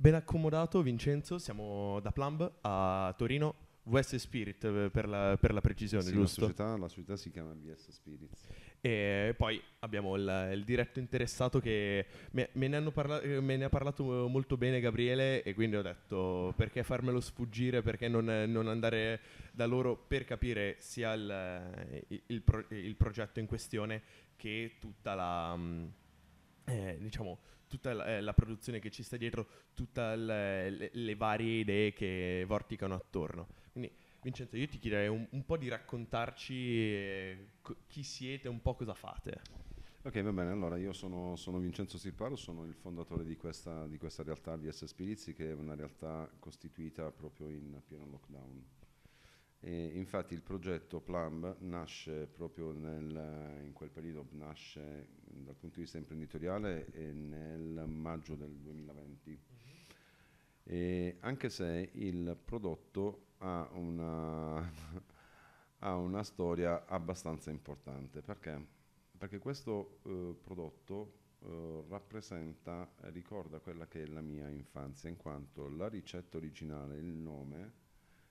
Ben accomodato Vincenzo, siamo da Plumb a Torino, VS Spirit eh, per la, per la precisione, Sì, giusto? La società, la società si chiama VS Spirits. E poi abbiamo il, il diretto interessato che me, me ne hanno parla- eh, me ne ha parlato molto bene Gabriele e quindi ho detto perché farmelo sfuggire, perché non, non andare da loro per capire sia il, il- il pro- il progetto in questione che tutta la... mm, eh, diciamo tutta la, eh, la produzione che ci sta dietro, tutte le, le- varie idee che vorticano attorno. Quindi Vincenzo, io ti chiederei un, un po' di raccontarci eh, chi siete, un po' cosa fate. Ok, va bene, allora io sono, sono Vincenzo Sirparo, sono il fondatore di questa, di questa realtà VS Spirizzi che è una realtà costituita proprio in pieno lockdown. E infatti il progetto Plumb nasce proprio nel- in quel periodo, nasce dal punto di vista imprenditoriale nel maggio del 2020. E anche se il prodotto ha una, ha una storia abbastanza importante, perché? Perché questo eh, prodotto eh, rappresenta, ricorda quella che è la mia infanzia, in quanto la ricetta originale, il nome,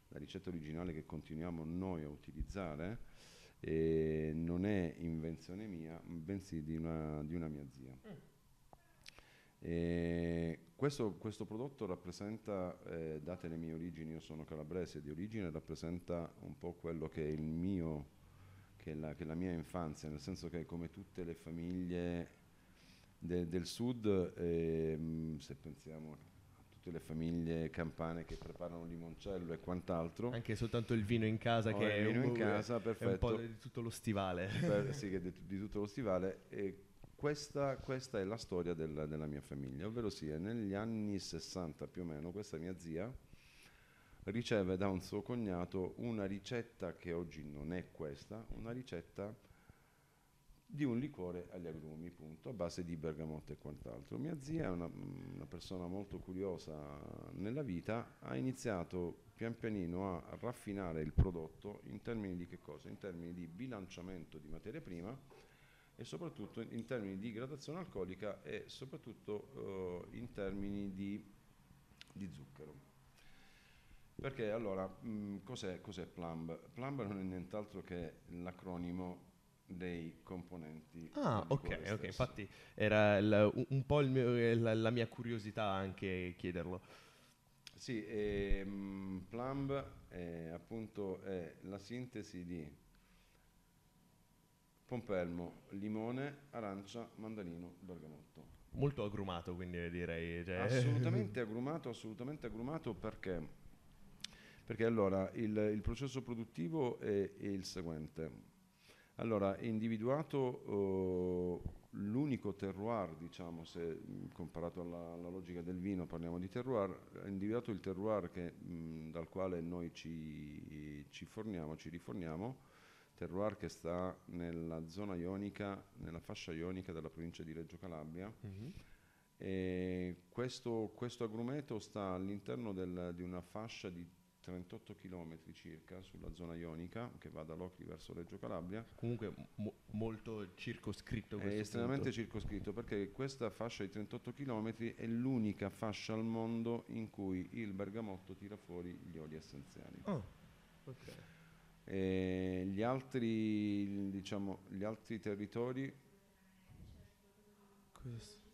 la ricetta originale che continuiamo noi a utilizzare, eh, non è invenzione mia, bensì di una, di una mia zia. E questo, questo prodotto rappresenta, eh, date le mie origini, io sono calabrese di origine, rappresenta un po' quello che è il mio, che è la, che è la mia infanzia, nel senso che come tutte le famiglie de- del sud, ehm, se pensiamo tutte le famiglie campane che preparano limoncello e quant'altro, Anche soltanto il vino in casa Oh, che il è vino un, in casa, è un po' perfetto. di tutto lo stivale. per- sì, che è di, di tutto lo stivale. E questa, questa è la storia del- della mia famiglia, ovvero sia negli anni 60 più o meno, questa mia zia riceve da un suo cognato una ricetta che oggi non è questa, una ricetta di un liquore agli agrumi, punto, a base di bergamotto e quant'altro. Mia zia una, una persona molto curiosa nella vita, ha iniziato pian pianino a raffinare il prodotto in termini di che cosa? In termini di bilanciamento di materia prima e soprattutto in termini di gradazione alcolica e soprattutto eh, in termini di, di zucchero. Perché allora, mh, cos'è, cos'è Plumb? Plumb non è nient'altro che l'acronimo dei componenti. Ah, ok, ok. Infatti era il- un, po' il mio- la, la mia curiosità anche chiederlo. Sì, ehm, Plumb è appunto è la sintesi di pompelmo, limone, arancia, mandarino, bergamotto. Molto agrumato, quindi direi. cioè- Assolutamente agrumato, assolutamente agrumato perché? Perché allora il, il processo produttivo è, è il seguente. Allora, è individuato eh, l'unico terroir, diciamo, se comparato alla, alla logica del vino parliamo di terroir, è individuato il terroir che, mh, dal quale noi ci, ci forniamo, ci riforniamo, terroir che sta nella zona ionica, nella fascia ionica della provincia di Reggio Calabria, Mhm. e questo, questo agrumeto sta all'interno del- di una fascia di 38 km circa sulla zona ionica che va da Locri verso Reggio Calabria. Comunque mo- molto circoscritto questo È estremamente punto. circoscritto perché questa fascia di 38 km è l'unica fascia al mondo in cui il bergamotto tira fuori gli oli essenziali. Ah, ok. E gli, altri, diciamo, gli altri territori Questo.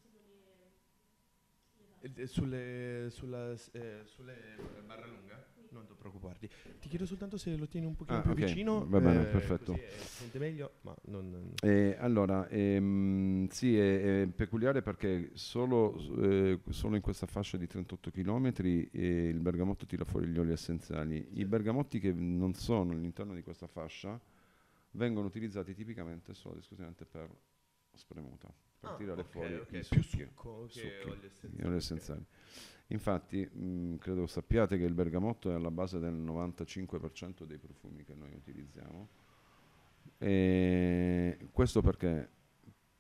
Sulle, sulla, eh, sulle barra lunga? Non ti preoccuparti. Ti chiedo soltanto se lo tieni un pochino Ah, più ok, vicino. va bene, eh, perfetto. Eh, sente meglio, ma non... Eh, allora, ehm, sì, è, è peculiare perché solo, eh, solo in questa fascia di 38 km il bergamotto tira fuori gli oli essenziali. I bergamotti che non sono all'interno di questa fascia vengono utilizzati tipicamente solo esclusivamente per spremuta, per Ah, tirare ok, fuori ok, i più succhi. succo che succhi, oli gli essenziali, oli ok. essenziali. Infatti, mh, credo sappiate che il bergamotto è alla base del 95% dei profumi che noi utilizziamo. E questo perché?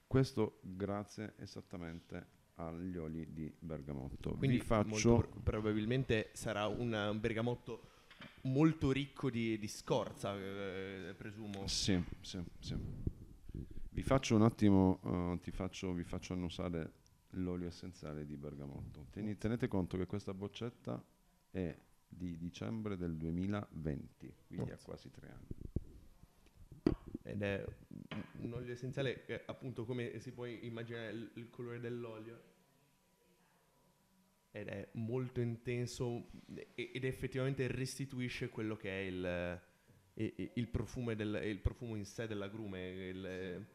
Questo grazie esattamente agli oli di bergamotto. Quindi Vi faccio molto pro- probabilmente sarà una- un bergamotto molto ricco di, di scorza, eh, presumo. Sì, sì, sì. Vi faccio un attimo, eh, ti faccio, vi faccio annusare l'olio essenziale di bergamotto. Teni- tenete conto che questa boccetta è di dicembre del 2020, quindi ha quasi tre anni. Ed è un olio essenziale, che, appunto come si può immaginare il, il colore dell'olio. Ed è molto intenso ed effettivamente restituisce quello che è il, eh, il- il profumo, del, il profumo in sé dell'agrume, il,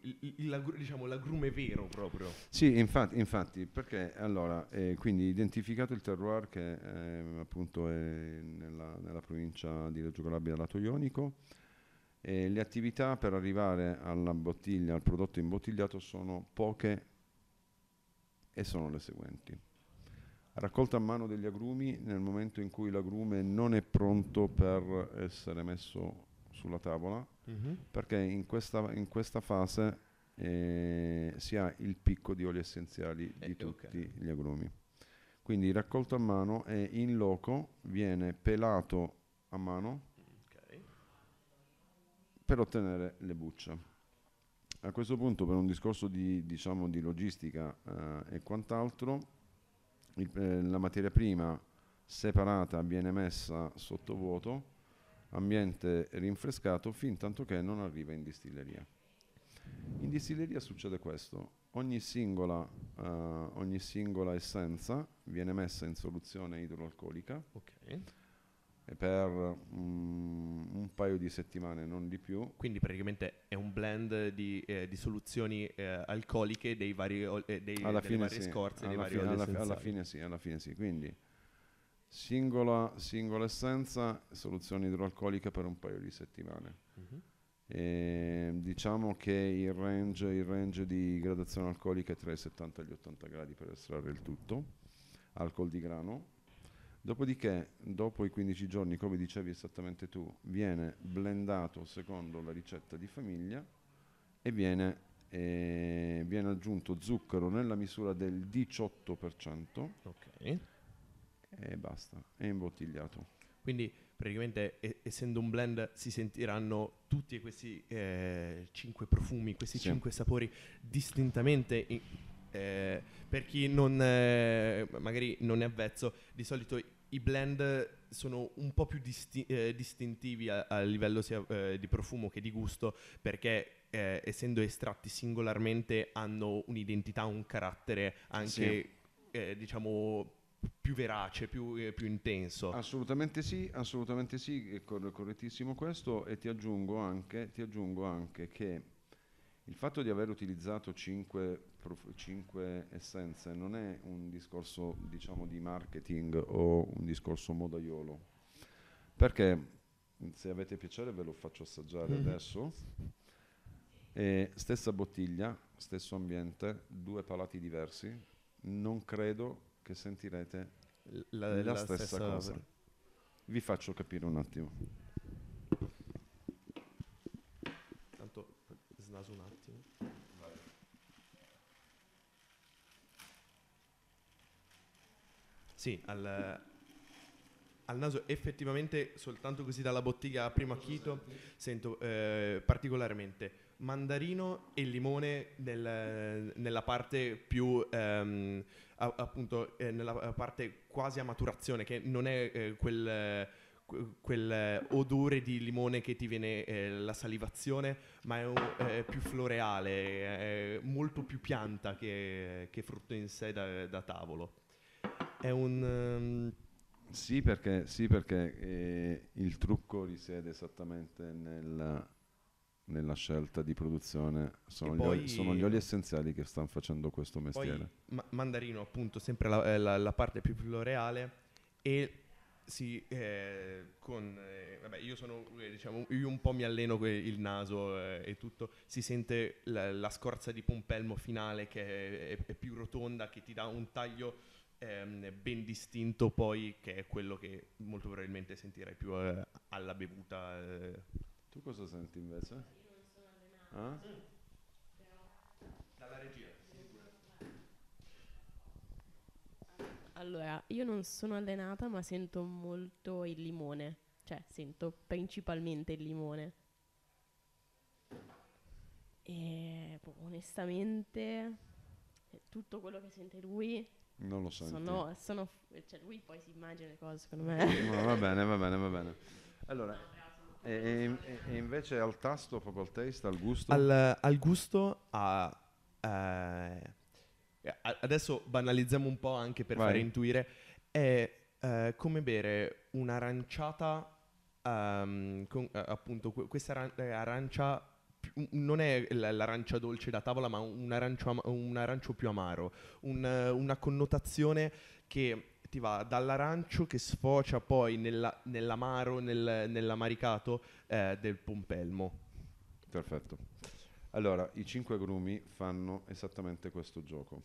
il- il- l'agru- diciamo l'agrume vero proprio. Sì, infatti, infatti, perché allora, eh, quindi identificato il terroir che eh, appunto è nella, nella provincia di Reggio Calabria lato ionico, eh, le attività per arrivare alla bottiglia, al prodotto imbottigliato sono poche e sono le seguenti. Raccolta a mano degli agrumi nel momento in cui l'agrume non è pronto per essere messo sulla tavola, perché in questa, in questa fase eh, si ha il picco di oli essenziali di Eh, tutti ok. gli agrumi. Quindi raccolto a mano e in loco viene pelato a mano Ok. per ottenere le bucce. A questo punto, per un discorso di, diciamo, di logistica eh, e quant'altro, il- eh, la materia prima separata viene messa sotto vuoto, ambiente rinfrescato, fin tanto che non arriva in distilleria. In distilleria succede questo, ogni singola, eh, ogni singola essenza viene messa in soluzione idroalcolica Ok. e per un paio di settimane, non di più, Quindi praticamente è un blend di, eh, di soluzioni eh, alcoliche dei vari, ol- eh, dei, alla delle fine varie sì, scorze, dei alla, vari fi- oli alla fi- alla fine sì, alla fine sì. Quindi singola, singola essenza, soluzione idroalcolica per un paio di settimane. Mhm. E diciamo che il range, il range di gradazione alcolica è tra i 70 e gli 80 gradi per estrarre il tutto, alcol di grano. Dopodiché, dopo i 15 giorni, come dicevi esattamente tu, viene blendato secondo la ricetta di famiglia e viene, eh, viene aggiunto zucchero nella misura del 18% Ok. e basta, è imbottigliato. Quindi praticamente e- essendo un blend si sentiranno tutti questi eh, cinque profumi, questi Sì. cinque sapori distintamente. in- eh, per chi non, eh, magari non è avvezzo, di solito i blend sono un po' più disti- eh, distintivi a, a livello sia eh, di profumo che di gusto perché eh, essendo estratti singolarmente hanno un'identità, un carattere anche eh, diciamo più verace, più, eh, più intenso. Assolutamente sì, assolutamente sì, è cor- correttissimo questo e ti aggiungo anche, ti aggiungo anche che il fatto di aver utilizzato 5, essenze non è un discorso diciamo di marketing o un discorso modaiolo, perché se avete piacere ve lo faccio assaggiare Mhm. adesso. E stessa bottiglia, stesso ambiente, due palati diversi, non credo che sentirete la, la, stessa, cosa. Vi faccio capire un attimo. Tanto snaso un attimo. Sì, al, al naso effettivamente soltanto così dalla bottiglia a primo acchito sento eh, particolarmente mandarino e limone nel- nella parte più ehm, a- appunto eh, nella parte quasi a maturazione che non è eh, quel que- quel odore di limone che ti viene eh, la salivazione, ma è un- più floreale, molto più pianta che, che frutto in sé da, da tavolo. È un... ehm, Sì, perché, sì, perché eh, il trucco risiede esattamente nel- nella scelta di produzione. Sono, gli oli, sono gli oli essenziali che stanno facendo questo mestiere. Ma- mandarino appunto sempre la, eh, la- la parte più floreale e sì, eh, con eh, vabbè, io sono eh, diciamo io un po' mi alleno que- il naso eh, e tutto, si sente la, la scorza di pompelmo finale che è, è più rotonda, che ti dà un taglio ehm, ben distinto poi che è quello che molto probabilmente sentirai più eh, alla bevuta eh. Tu cosa senti invece? Ah? dalla regia. Allora, io non sono allenata, ma sento molto il limone. Cioè, sento principalmente il limone. E boh, onestamente tutto quello che sente lui Non lo senti. sono, sono cioè lui poi si immagina le cose secondo me. No, va bene, va bene, va bene. Allora, e, e- e invece al tasto, proprio al taste, al gusto? Al, al gusto a... eh, a- adesso banalizziamo un po' anche per Vai. fare intuire. È eh, come bere un'aranciata, ehm, con, eh, appunto, que- questa eh, arancia non è l'arancia dolce da tavola, ma un arancio, ama- un arancio più amaro, un, una connotazione che ti va dall'arancio che sfocia poi nella- nell'amaro, nel- nell'amaricato eh, del pompelmo. Perfetto. Allora, i cinque agrumi fanno esattamente questo gioco.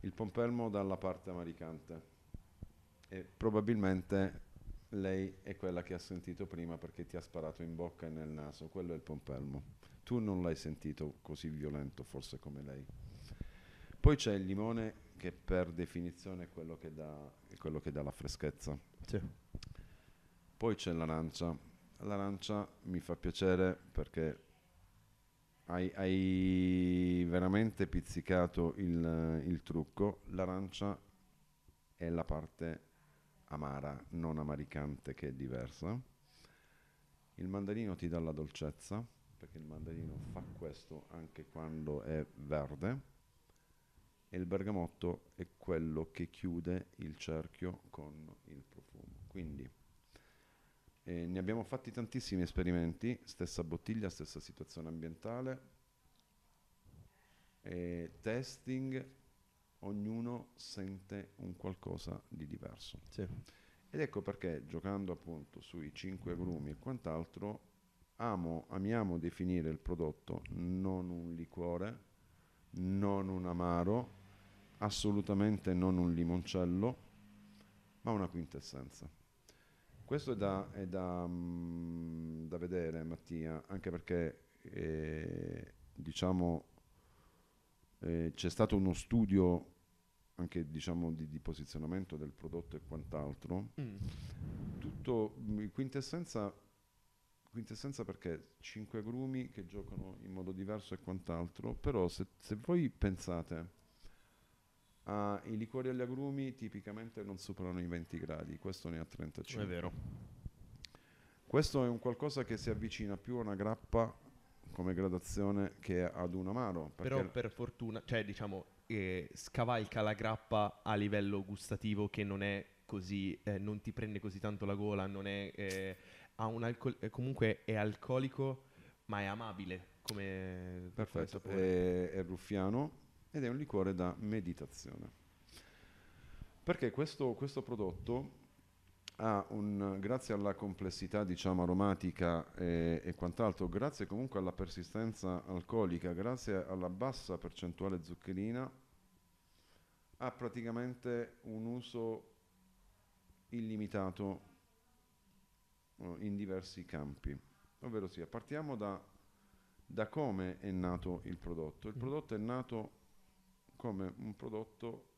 Il pompelmo dalla parte amaricante e probabilmente lei è quella che ha sentito prima perché ti ha sparato in bocca e nel naso, quello è il pompelmo. Tu non l'hai sentito così violento forse come lei. Poi c'è il limone che per definizione è quello che dà, quello che dà la freschezza. Sì. Poi c'è l'arancia. L'arancia mi fa piacere perché hai, hai veramente pizzicato il, il trucco. L'arancia è la parte amara, non amaricante, che è diversa. Il mandarino ti dà la dolcezza, perché il mandarino fa questo anche quando è verde. E il bergamotto è quello che chiude il cerchio con il profumo. Quindi eh, ne abbiamo fatti tantissimi esperimenti, stessa bottiglia, stessa situazione ambientale, e testing, ognuno sente un qualcosa di diverso. Sì. Ed ecco perché giocando appunto sui cinque agrumi e quant'altro, amo, amiamo definire il prodotto non un liquore, non un amaro, assolutamente non un limoncello, ma una quintessenza. Questo è da, è da, mm, da vedere, Mattia, anche perché eh, diciamo eh, c'è stato uno studio anche diciamo di, di posizionamento del prodotto e quant'altro. Mm. Tutto mm, quintessenza, quintessenza perché cinque agrumi che giocano in modo diverso e quant'altro, però se, se voi pensate ai liquori agli agrumi tipicamente non superano i 20 gradi, questo ne ha 35. È vero. Questo è un qualcosa che si avvicina più a una grappa come gradazione che ad un amaro. Però per fortuna, cioè diciamo, eh, scavalca la grappa a livello gustativo che non è così, eh, non ti prende così tanto la gola, non è, eh, ha un alcol- eh, comunque è alcolico ma è amabile come, come Perfetto, sapore. è, è ruffiano ed è un liquore da meditazione. Perché questo, questo prodotto un, grazie alla complessità diciamo aromatica e, e quant'altro, grazie comunque alla persistenza alcolica, grazie alla bassa percentuale zuccherina, ha praticamente un uso illimitato eh, in diversi campi. Ovvero sia, partiamo da, da come è nato il prodotto. Il Mm. prodotto è nato come un prodotto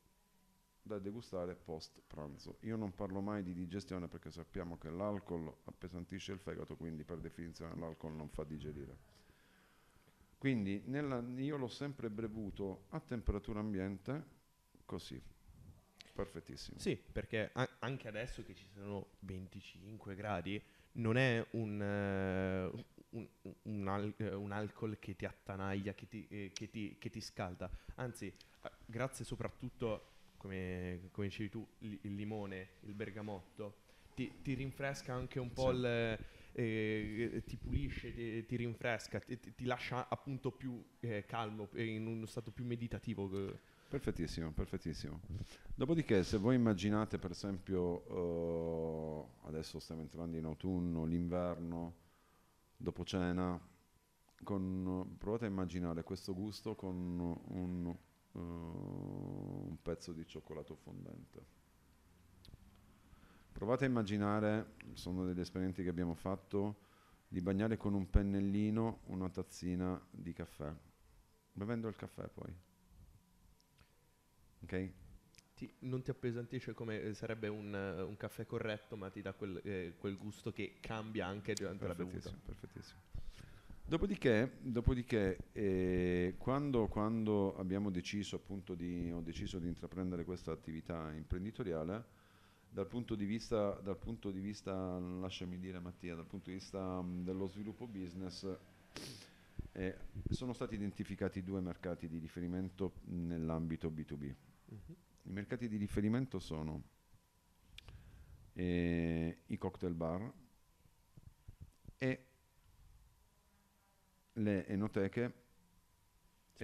da degustare post pranzo. Io non parlo mai di digestione perché sappiamo che l'alcol appesantisce il fegato, quindi per definizione l'alcol non fa digerire. Quindi nella- io l'ho sempre bevuto a temperatura ambiente così. Perfettissimo. Sì, perché a- anche adesso che ci sono 25 gradi, non è un, eh, un, un al- un alcol che ti attanaglia, che ti, eh, che ti- che ti scalda. Anzi, eh, grazie soprattutto, come, come dicevi tu, li- il limone, il bergamotto, ti, ti rinfresca anche un po' Sì. il... eh, ti pulisce, ti, ti rinfresca, ti, ti- lascia appunto più eh, calmo, eh, in uno stato più meditativo. eh. Perfettissimo, perfettissimo. Dopodiché, se voi immaginate, per esempio, eh, adesso stiamo entrando in autunno, l'inverno, dopo cena, con- provate a immaginare questo gusto con un, eh, un pezzo di cioccolato fondente. Provate a immaginare, sono degli esperimenti che abbiamo fatto, di bagnare con un pennellino una tazzina di caffè, bevendo il caffè poi. Ok? Ti- non ti appesantisce come eh, sarebbe un, eh, un caffè corretto, ma ti dà quel, eh, quel gusto che cambia anche durante la bevuta. Perfettissimo. Dopodiché, dopodiché eh, quando, quando abbiamo deciso appunto di, ho deciso di intraprendere questa attività imprenditoriale, dal punto di vista, dal punto di vista lasciami dire Mattia, dal punto di vista mh, dello sviluppo business, eh, sono stati identificati due mercati di riferimento nell'ambito B2B. I mercati di riferimento sono eh, i cocktail bar e le enoteche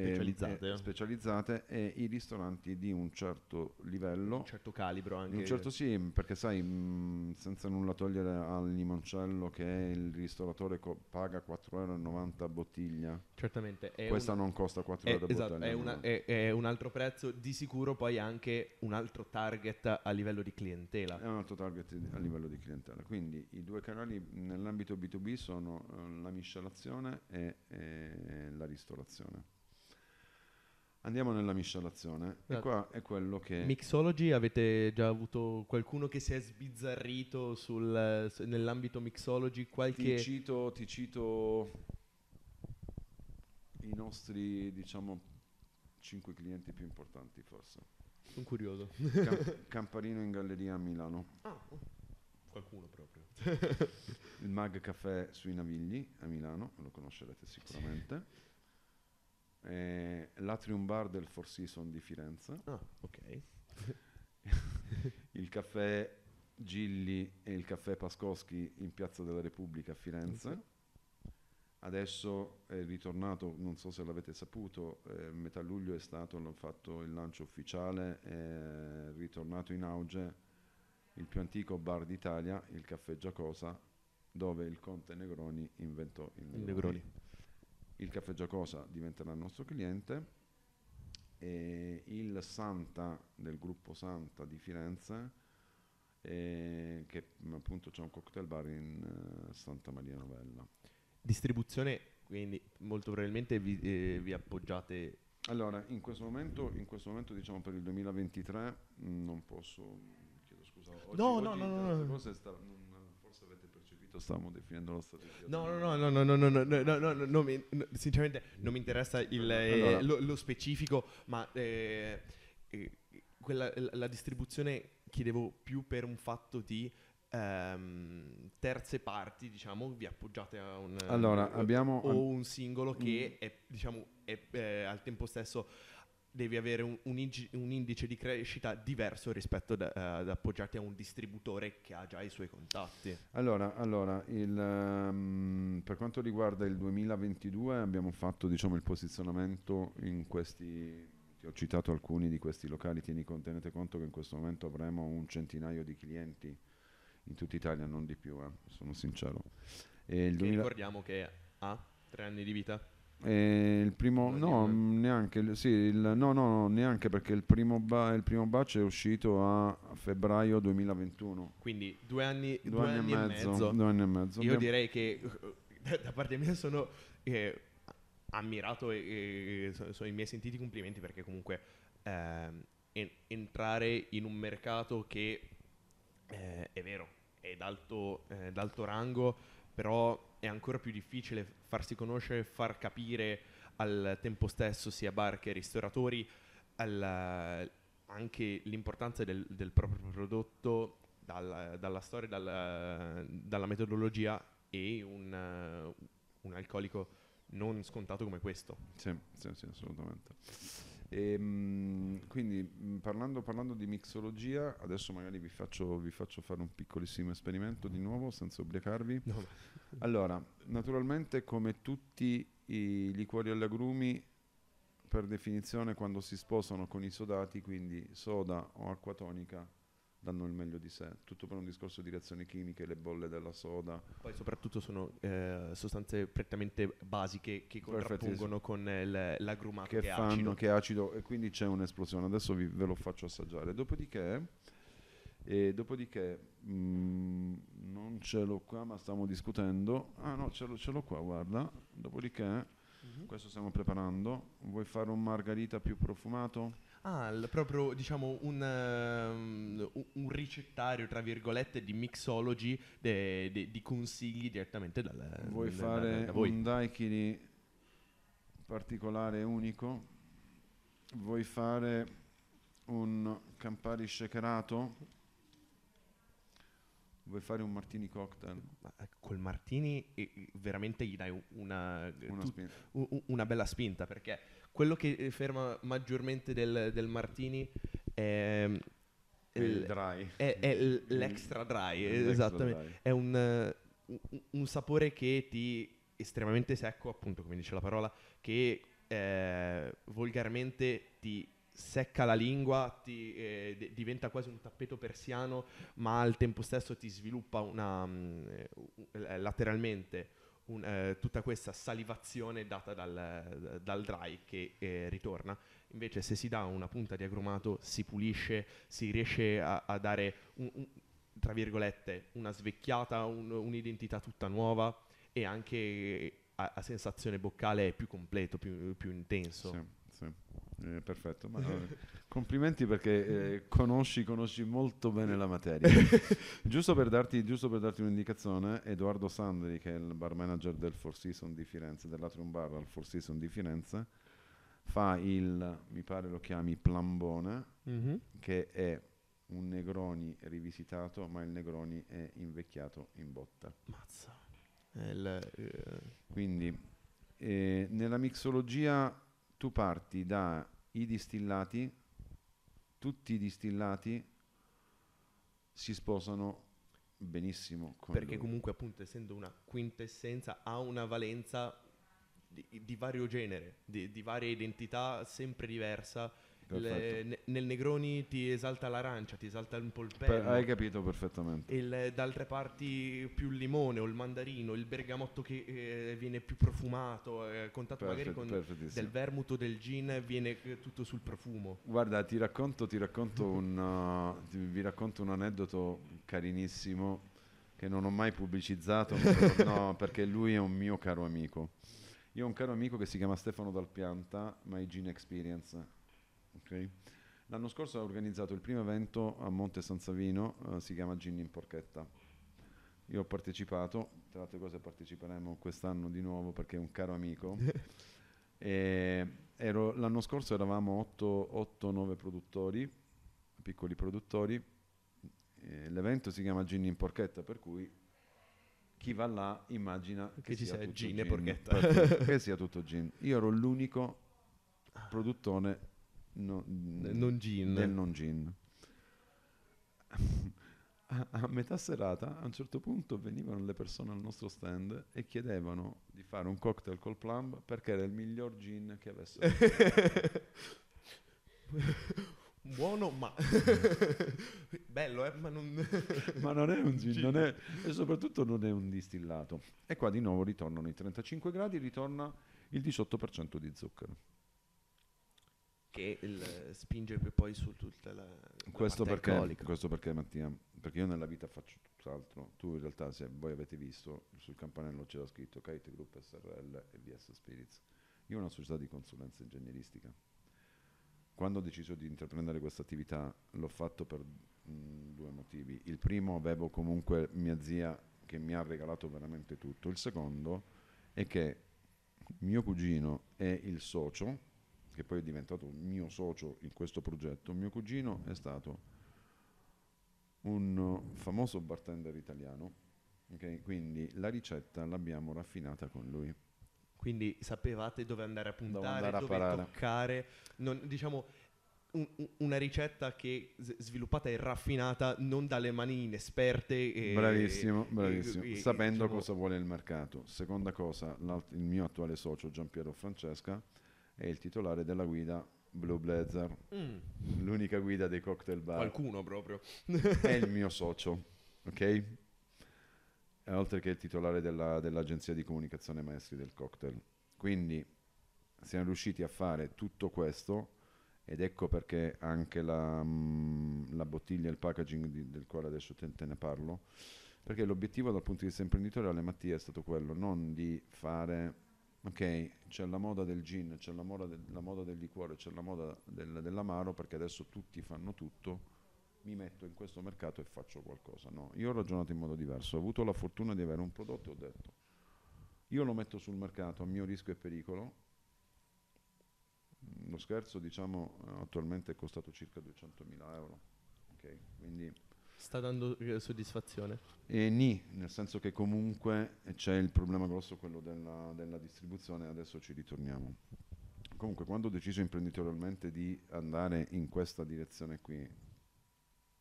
Specializzate. e, specializzate e i ristoranti di un certo livello Un certo calibro anche. un certo sì, perché sai, mh, senza nulla togliere al limoncello che il ristoratore co- paga 4,90 euro a bottiglia, Certamente. Questa un- non costa 4 è, euro a esatto, bottiglia. è, una- è- è un altro prezzo, di sicuro poi anche un altro target a livello di clientela. È un altro target a livello di clientela. Quindi i due canali nell'ambito B2B sono eh, la miscelazione e, e la ristorazione. Andiamo nella miscelazione e Esatto. qua è quello che... Mixology, avete già avuto qualcuno che si è sbizzarrito sul- nell'ambito mixology? Ti Qualche... cito, ti cito i nostri, diciamo, cinque clienti più importanti forse. Sono curioso. Cam- Camparino in Galleria a Milano, Ah, qualcuno proprio. il Mag Caffè sui Navigli a Milano, lo conoscerete sicuramente. Eh, L'Atrium Bar del Four Seasons di Firenze, Ah, ok. il caffè Gilli e il caffè Pascoschi in Piazza della Repubblica a Firenze. Adesso è ritornato, non so se l'avete saputo, eh, metà luglio è stato l'ho fatto il lancio ufficiale, è ritornato in auge il più antico bar d'Italia, il caffè Giacosa, dove il conte Negroni inventò il Il Negroni. Negroni. Il caffè Giacosa diventerà il nostro cliente e il Santa del gruppo Santa di Firenze, eh, che appunto c'è un cocktail bar in eh, Santa Maria Novella. Distribuzione, quindi molto probabilmente vi, eh, vi appoggiate... Allora, in questo momento, in questo momento diciamo per il 2023 mh, non posso, chiedo scusa, oggi, No, no, oggi no, no, tante no. cose sta- non- percepito, stavamo definendo la strategia. No, no, no, no, no, no, no, no, no, no, no, mi- no, sinceramente non mi interessa il, eh, lo, lo specifico, ma eh, eh, quella- la, distribuzione chiedevo più per un fatto di ehm, terze parti, diciamo, vi appoggiate a un... Allora, eh, abbiamo- O un singolo che Mm. è, diciamo, è, eh, al tempo stesso devi avere un, un igi- un indice di crescita diverso rispetto eh, ad appoggiarti a un distributore che ha già i suoi contatti. Allora, allora, il, ehm, per quanto riguarda il 2022 abbiamo fatto diciamo, il posizionamento in questi, ti ho citato alcuni di questi locali, tieni con- tenete conto che in questo momento avremo un centinaio di clienti in tutta Italia, non di più, eh, sono sincero. E il, Che 2000 ricordiamo che ha tre anni di vita. E il primo, no, mh, neanche, sì, il- no, no, no, neanche perché il primo, ba- il primo batch è uscito a febbraio 2021. Quindi due anni, Due, anni, e mezzo, Due anni e mezzo. Io Abbiamo- direi che da parte mia sono eh, ammirato e, e so- sono i miei sentiti complimenti perché comunque ehm, en- entrare in un mercato che eh, è vero, è d'alto, eh, d'alto rango, però è ancora più difficile farsi conoscere, far capire al tempo stesso sia bar che ristoratori al- anche l'importanza del, del proprio prodotto dalla, dalla storia, dalla, dalla metodologia e un, un alcolico non scontato come questo. Sì, sì, sì, assolutamente. Ehm, quindi mh, parlando, parlando di mixologia, adesso magari vi faccio, vi faccio fare un piccolissimo esperimento di nuovo senza ubriacarvi. Allora, naturalmente come tutti i liquori agli agrumi, per definizione quando si sposano con i sodati, quindi soda o acqua tonica, danno il meglio di sé. Tutto per un discorso di reazioni chimiche, le bolle della soda. Poi soprattutto sono eh, sostanze prettamente basiche che contrappongono con il- l'agrumato che che, fanno acido. che è acido e quindi c'è un'esplosione. Adesso vi- ve lo faccio assaggiare. Dopodiché, e dopodiché mh, non ce l'ho qua, ma stiamo discutendo. Ah no, ce l'ho, ce l'ho qua, guarda. Dopodiché, Mhm. questo stiamo preparando. Vuoi fare un margarita più profumato? Ah, il- proprio diciamo un, ehm, un- ricettario, tra virgolette, di mixology, de- de- di consigli direttamente dal, Vuoi da- fare da- da voi. un daiquiri particolare e unico? Vuoi fare un Campari shakerato? Vuoi fare un martini cocktail? Ma, eh, Col Martini eh, veramente gli dai una, Una tu- una bella spinta perché quello che eh, ferma maggiormente del, del Martini è, il il- dry. è- è l'extra dry, L'extra esattamente. dry. È un, eh, un- sapore che ti estremamente secco, appunto, come dice la parola, che eh, volgarmente ti secca la lingua, ti, eh, d- diventa quasi un tappeto persiano, ma al tempo stesso ti sviluppa una, mm, u- eh, lateralmente un, eh, tutta questa salivazione data dal, dal dry che eh, ritorna. Invece se si dà una punta di agrumato si pulisce, si riesce a, a dare un- un- tra virgolette una svecchiata, un- un'identità tutta nuova e anche a, a sensazione boccale più completo, più, più intenso. Sì, sì. Eh, perfetto, ma, eh, complimenti perché eh, conosci, conosci molto bene la materia. giusto, per darti, giusto per darti un'indicazione, Edoardo Sandri, che è il bar manager del Four Seasons di Firenze, dell'Atrium Bar al Four Seasons di Firenze, fa il, mi pare lo chiami, plambone, Mhm. che è un Negroni rivisitato, ma il Negroni è invecchiato in botta. Mazza. Il, eh, Quindi eh, nella mixologia tu parti dai distillati, tutti i distillati si sposano benissimo con perché lui. comunque appunto essendo una quintessenza ha una valenza di, di vario genere, di, di varia identità, sempre diversa. Perfetto. ne- nel Negroni ti esalta l'arancia, ti esalta un po' il Per- perno. hai capito perfettamente. il- da altre parti più il limone o il mandarino, il bergamotto che eh, viene più profumato, eh, contato magari Perfetto, con del vermouth o del gin, viene eh, tutto sul profumo. Guarda, ti racconto, ti racconto un, uh, ti- vi racconto un aneddoto carinissimo che non ho mai pubblicizzato, ma- no, perché lui è un mio caro amico. Io ho un caro amico che si chiama Stefano Dalpianta, My Gene Experience. Ok? L'anno scorso ha organizzato il primo evento a Monte San Savino, eh, si chiama Gin in Porchetta. Io ho partecipato, tra altre cose parteciperemo quest'anno di nuovo perché è un caro amico. Ero- l'anno scorso eravamo 8-9 produttori, piccoli produttori. e l'evento si chiama Gin in Porchetta, per cui chi va là immagina che, Che ci sia gin e porchetta. che sia tutto gin. Io ero l'unico produttore no- non gin. del non gin. A, a metà serata, a un certo punto, venivano le persone al nostro stand e chiedevano di fare un cocktail col plum perché era il miglior gin che avessero. Buono, ma bello, eh? Ma non Ma non è un gin, Gin. non è- e soprattutto non è un distillato. E qua di nuovo ritornano i 35 gradi, ritorna il 18% di zucchero. Che il- spinge poi su tutta la, la Questo perché, alcolica. questo perché Mattia, perché io nella vita faccio tutt'altro. Tu in realtà se voi avete visto sul campanello c'era scritto Kite Group SRL e VS Spirits. Io ho una società di consulenza ingegneristica. Quando ho deciso di intraprendere questa attività l'ho fatto per mh, due motivi. Il primo avevo comunque mia zia che mi ha regalato veramente tutto. Il secondo è che mio cugino è il socio, che poi è diventato mio socio in questo progetto. Mio cugino è stato un famoso bartender italiano. ok? Quindi la ricetta l'abbiamo raffinata con lui. Quindi sapevate dove andare a puntare, dove, andare a parare. toccare. Non- diciamo un- un- una ricetta che sviluppata e raffinata non dalle mani inesperte. E, bravissimo, bravissimo. e- e- Sapendo diciamo, cosa vuole il mercato. Seconda cosa, il mio attuale socio Giampiero Francesca è il titolare della guida Blue Blazer, mm, l'unica guida dei cocktail bar. qualcuno proprio. è il mio socio, ok? E oltre che il titolare della- dell'agenzia di comunicazione maestri del cocktail. Quindi siamo riusciti a fare tutto questo ed ecco perché anche la, mm, la bottiglia il packaging di- del quale adesso te, te ne parlo, perché l'obiettivo dal punto di vista imprenditoriale Mattia è stato quello, non di fare, ok, c'è la moda del gin, c'è la moda del, la moda del liquore, c'è la moda del- dell'amaro, perché adesso tutti fanno tutto, mi metto in questo mercato e faccio qualcosa. No, io ho ragionato in modo diverso. Ho avuto la fortuna di avere un prodotto e ho detto, io lo metto sul mercato a mio rischio e pericolo. Lo scherzo, diciamo, attualmente è costato circa 200.000 euro. Ok, Quindi Sta dando eh, soddisfazione. e ni, nel senso che comunque c'è il problema grosso, quello della, della distribuzione, adesso ci ritorniamo. Comunque, quando ho deciso imprenditorialmente di andare in questa direzione qui,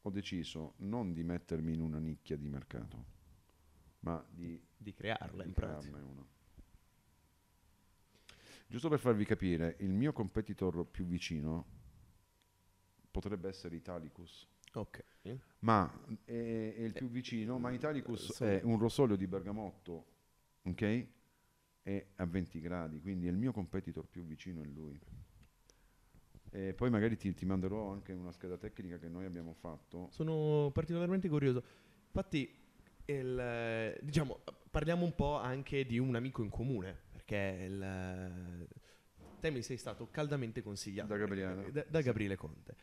ho deciso non di mettermi in una nicchia di mercato, ma di, Di crearla di in pratica. una. Giusto per farvi capire, il mio competitor più vicino potrebbe essere Italicus. Ok. Ma è, è il più vicino, ma Italicus Eh, è un rosolio di bergamotto, ok? È a 20 gradi, quindi è il mio competitor più vicino è lui. E poi magari ti, ti manderò anche una scheda tecnica che noi abbiamo fatto. Sono particolarmente curioso. Infatti, il, eh, diciamo, parliamo un po' anche di un amico in comune, perché il, eh, te mi sei stato caldamente consigliato Da da, da. Gabriele Conte,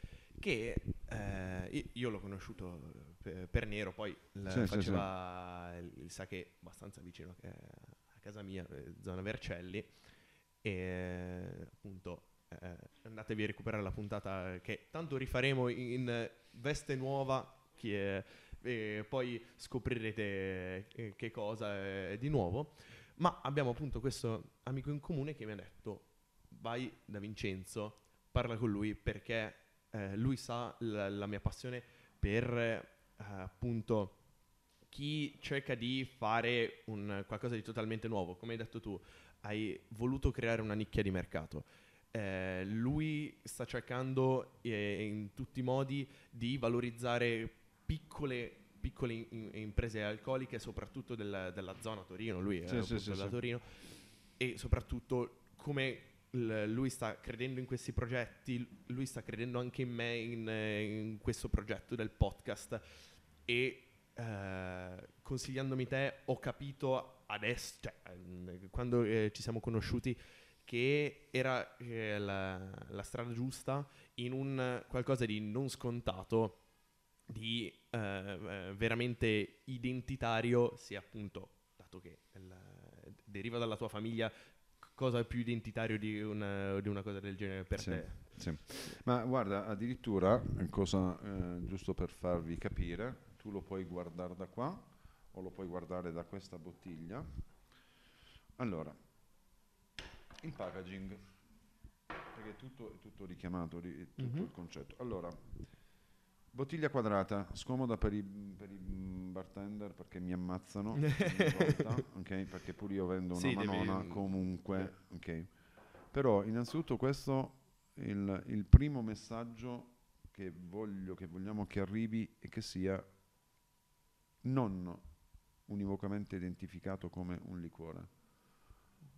che eh, io, l'ho conosciuto per, per Nero, poi Sì, sì, faceva il, sake abbastanza vicino a, a casa mia, eh, zona Vercelli, e eh, appunto eh, andatevi a recuperare la puntata che tanto rifaremo in veste nuova è- e poi scoprirete eh, che cosa è di nuovo. Ma abbiamo appunto questo amico in comune che mi ha detto vai da Vincenzo parla con lui perché eh, lui sa la, la mia passione per eh, appunto chi cerca di fare un, qualcosa di totalmente nuovo come hai detto tu hai voluto creare una nicchia di mercato eh, lui sta cercando eh, in tutti i modi di valorizzare piccole, piccole in- in- imprese alcoliche, soprattutto del- della zona Torino. Lui è Sì, sì, sì. Torino. E soprattutto come l- lui sta credendo in questi progetti, lui sta credendo anche in me, in, eh, in questo progetto del podcast. E eh, consigliandomi te, ho capito adesso, cioè, ehm, quando eh, ci siamo conosciuti, che era eh, la, la strada giusta in un qualcosa di non scontato, di eh, eh, veramente identitario, sia appunto, dato che il- deriva dalla tua famiglia, cosa più identitario di una, di una cosa del genere per Sì. te? Sì. Ma guarda, addirittura, cosa, eh, giusto per farvi capire, tu lo puoi guardare da qua o lo puoi guardare da questa bottiglia. Allora, il packaging, perché tutto, è tutto richiamato, ri- tutto Mhm. il concetto. Allora, bottiglia quadrata, scomoda per i, per i bartender perché mi ammazzano ogni volta, ok? Perché pure io vendo una Sì, devi- manona comunque, ok? Però innanzitutto questo il, il primo messaggio che voglio, che vogliamo che arrivi è che sia non univocamente identificato come un liquore.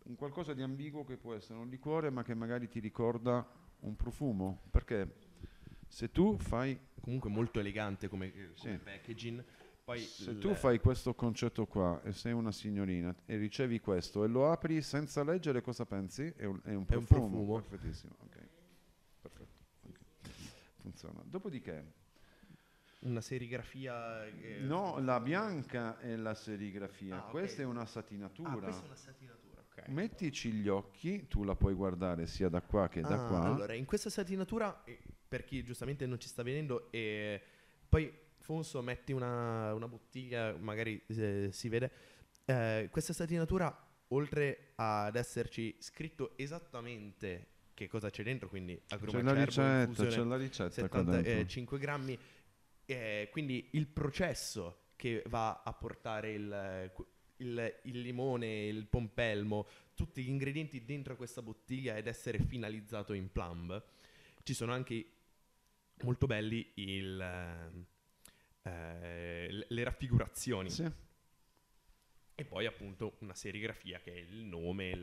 Un qualcosa di ambiguo che può essere un liquore ma che magari ti ricorda un profumo, perché se tu fai, Comunque molto elegante come, come Sì. packaging. Poi se tu fai questo concetto qua e sei una signorina e ricevi questo e lo apri senza leggere cosa pensi, è un, è un È un profumo. profumo. Perfettissimo, ok. Perfetto. ok. Funziona. Dopodiché, una serigrafia... eh, No, la bianca è la serigrafia, Ah, ok. questa è una Ah, satinatura. questa è una satinatura, ok. Mettici gli occhi, tu la puoi guardare sia da qua che da Ah, qua. Allora, in questa satinatura, eh, per chi giustamente non ci sta vedendo, e poi Fonso metti una, una bottiglia, magari eh, si vede. eh, questa satinatura, oltre ad esserci scritto esattamente che cosa c'è dentro, quindi c'è agrume la ricetta, c'è la ricetta qua dentro. 75 grammi. eh, quindi il processo che va a portare il, il- il limone, il pompelmo, tutti gli ingredienti dentro questa bottiglia ed essere finalizzato in plumb. Ci sono anche molto belli il, eh, le- raffigurazioni Sì, e poi appunto una serigrafia che è il nome, il,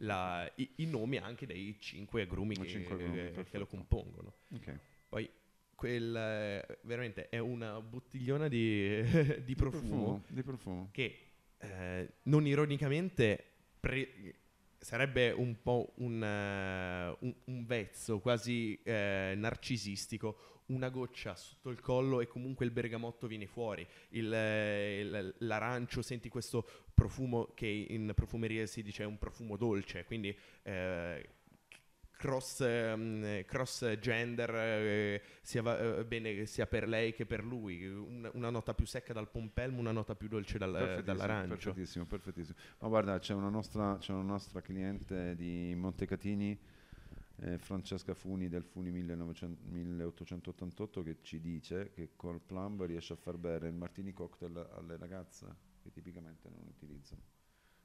la- i, i nomi anche dei cinque agrumi, che, cinque agrumi, che- lo compongono. Ok. Poi quel, eh, veramente è una bottigliona di, di profumo Di profumo. che eh, non ironicamente pre- sarebbe un po' un, eh, un- un vezzo quasi eh, narcisistico, una goccia sotto il collo e comunque il bergamotto viene fuori, Il, eh, il- l'arancio senti questo profumo che in profumeria si dice è un profumo dolce, quindi eh, cross, ehm, cross gender eh, sia, va- eh, bene sia per lei che per lui, una, una nota più secca dal pompelmo, una nota più dolce dal- Perfettissimo, dall'arancio. Perfettissimo, perfettissimo. Ma guarda, c'è una nostra, c'è una nostra cliente di Montecatini, eh, Francesca Funi del Funi 1900 1888, che ci dice che col plumb riesce a far bere il martini cocktail alle ragazze che tipicamente non utilizzano.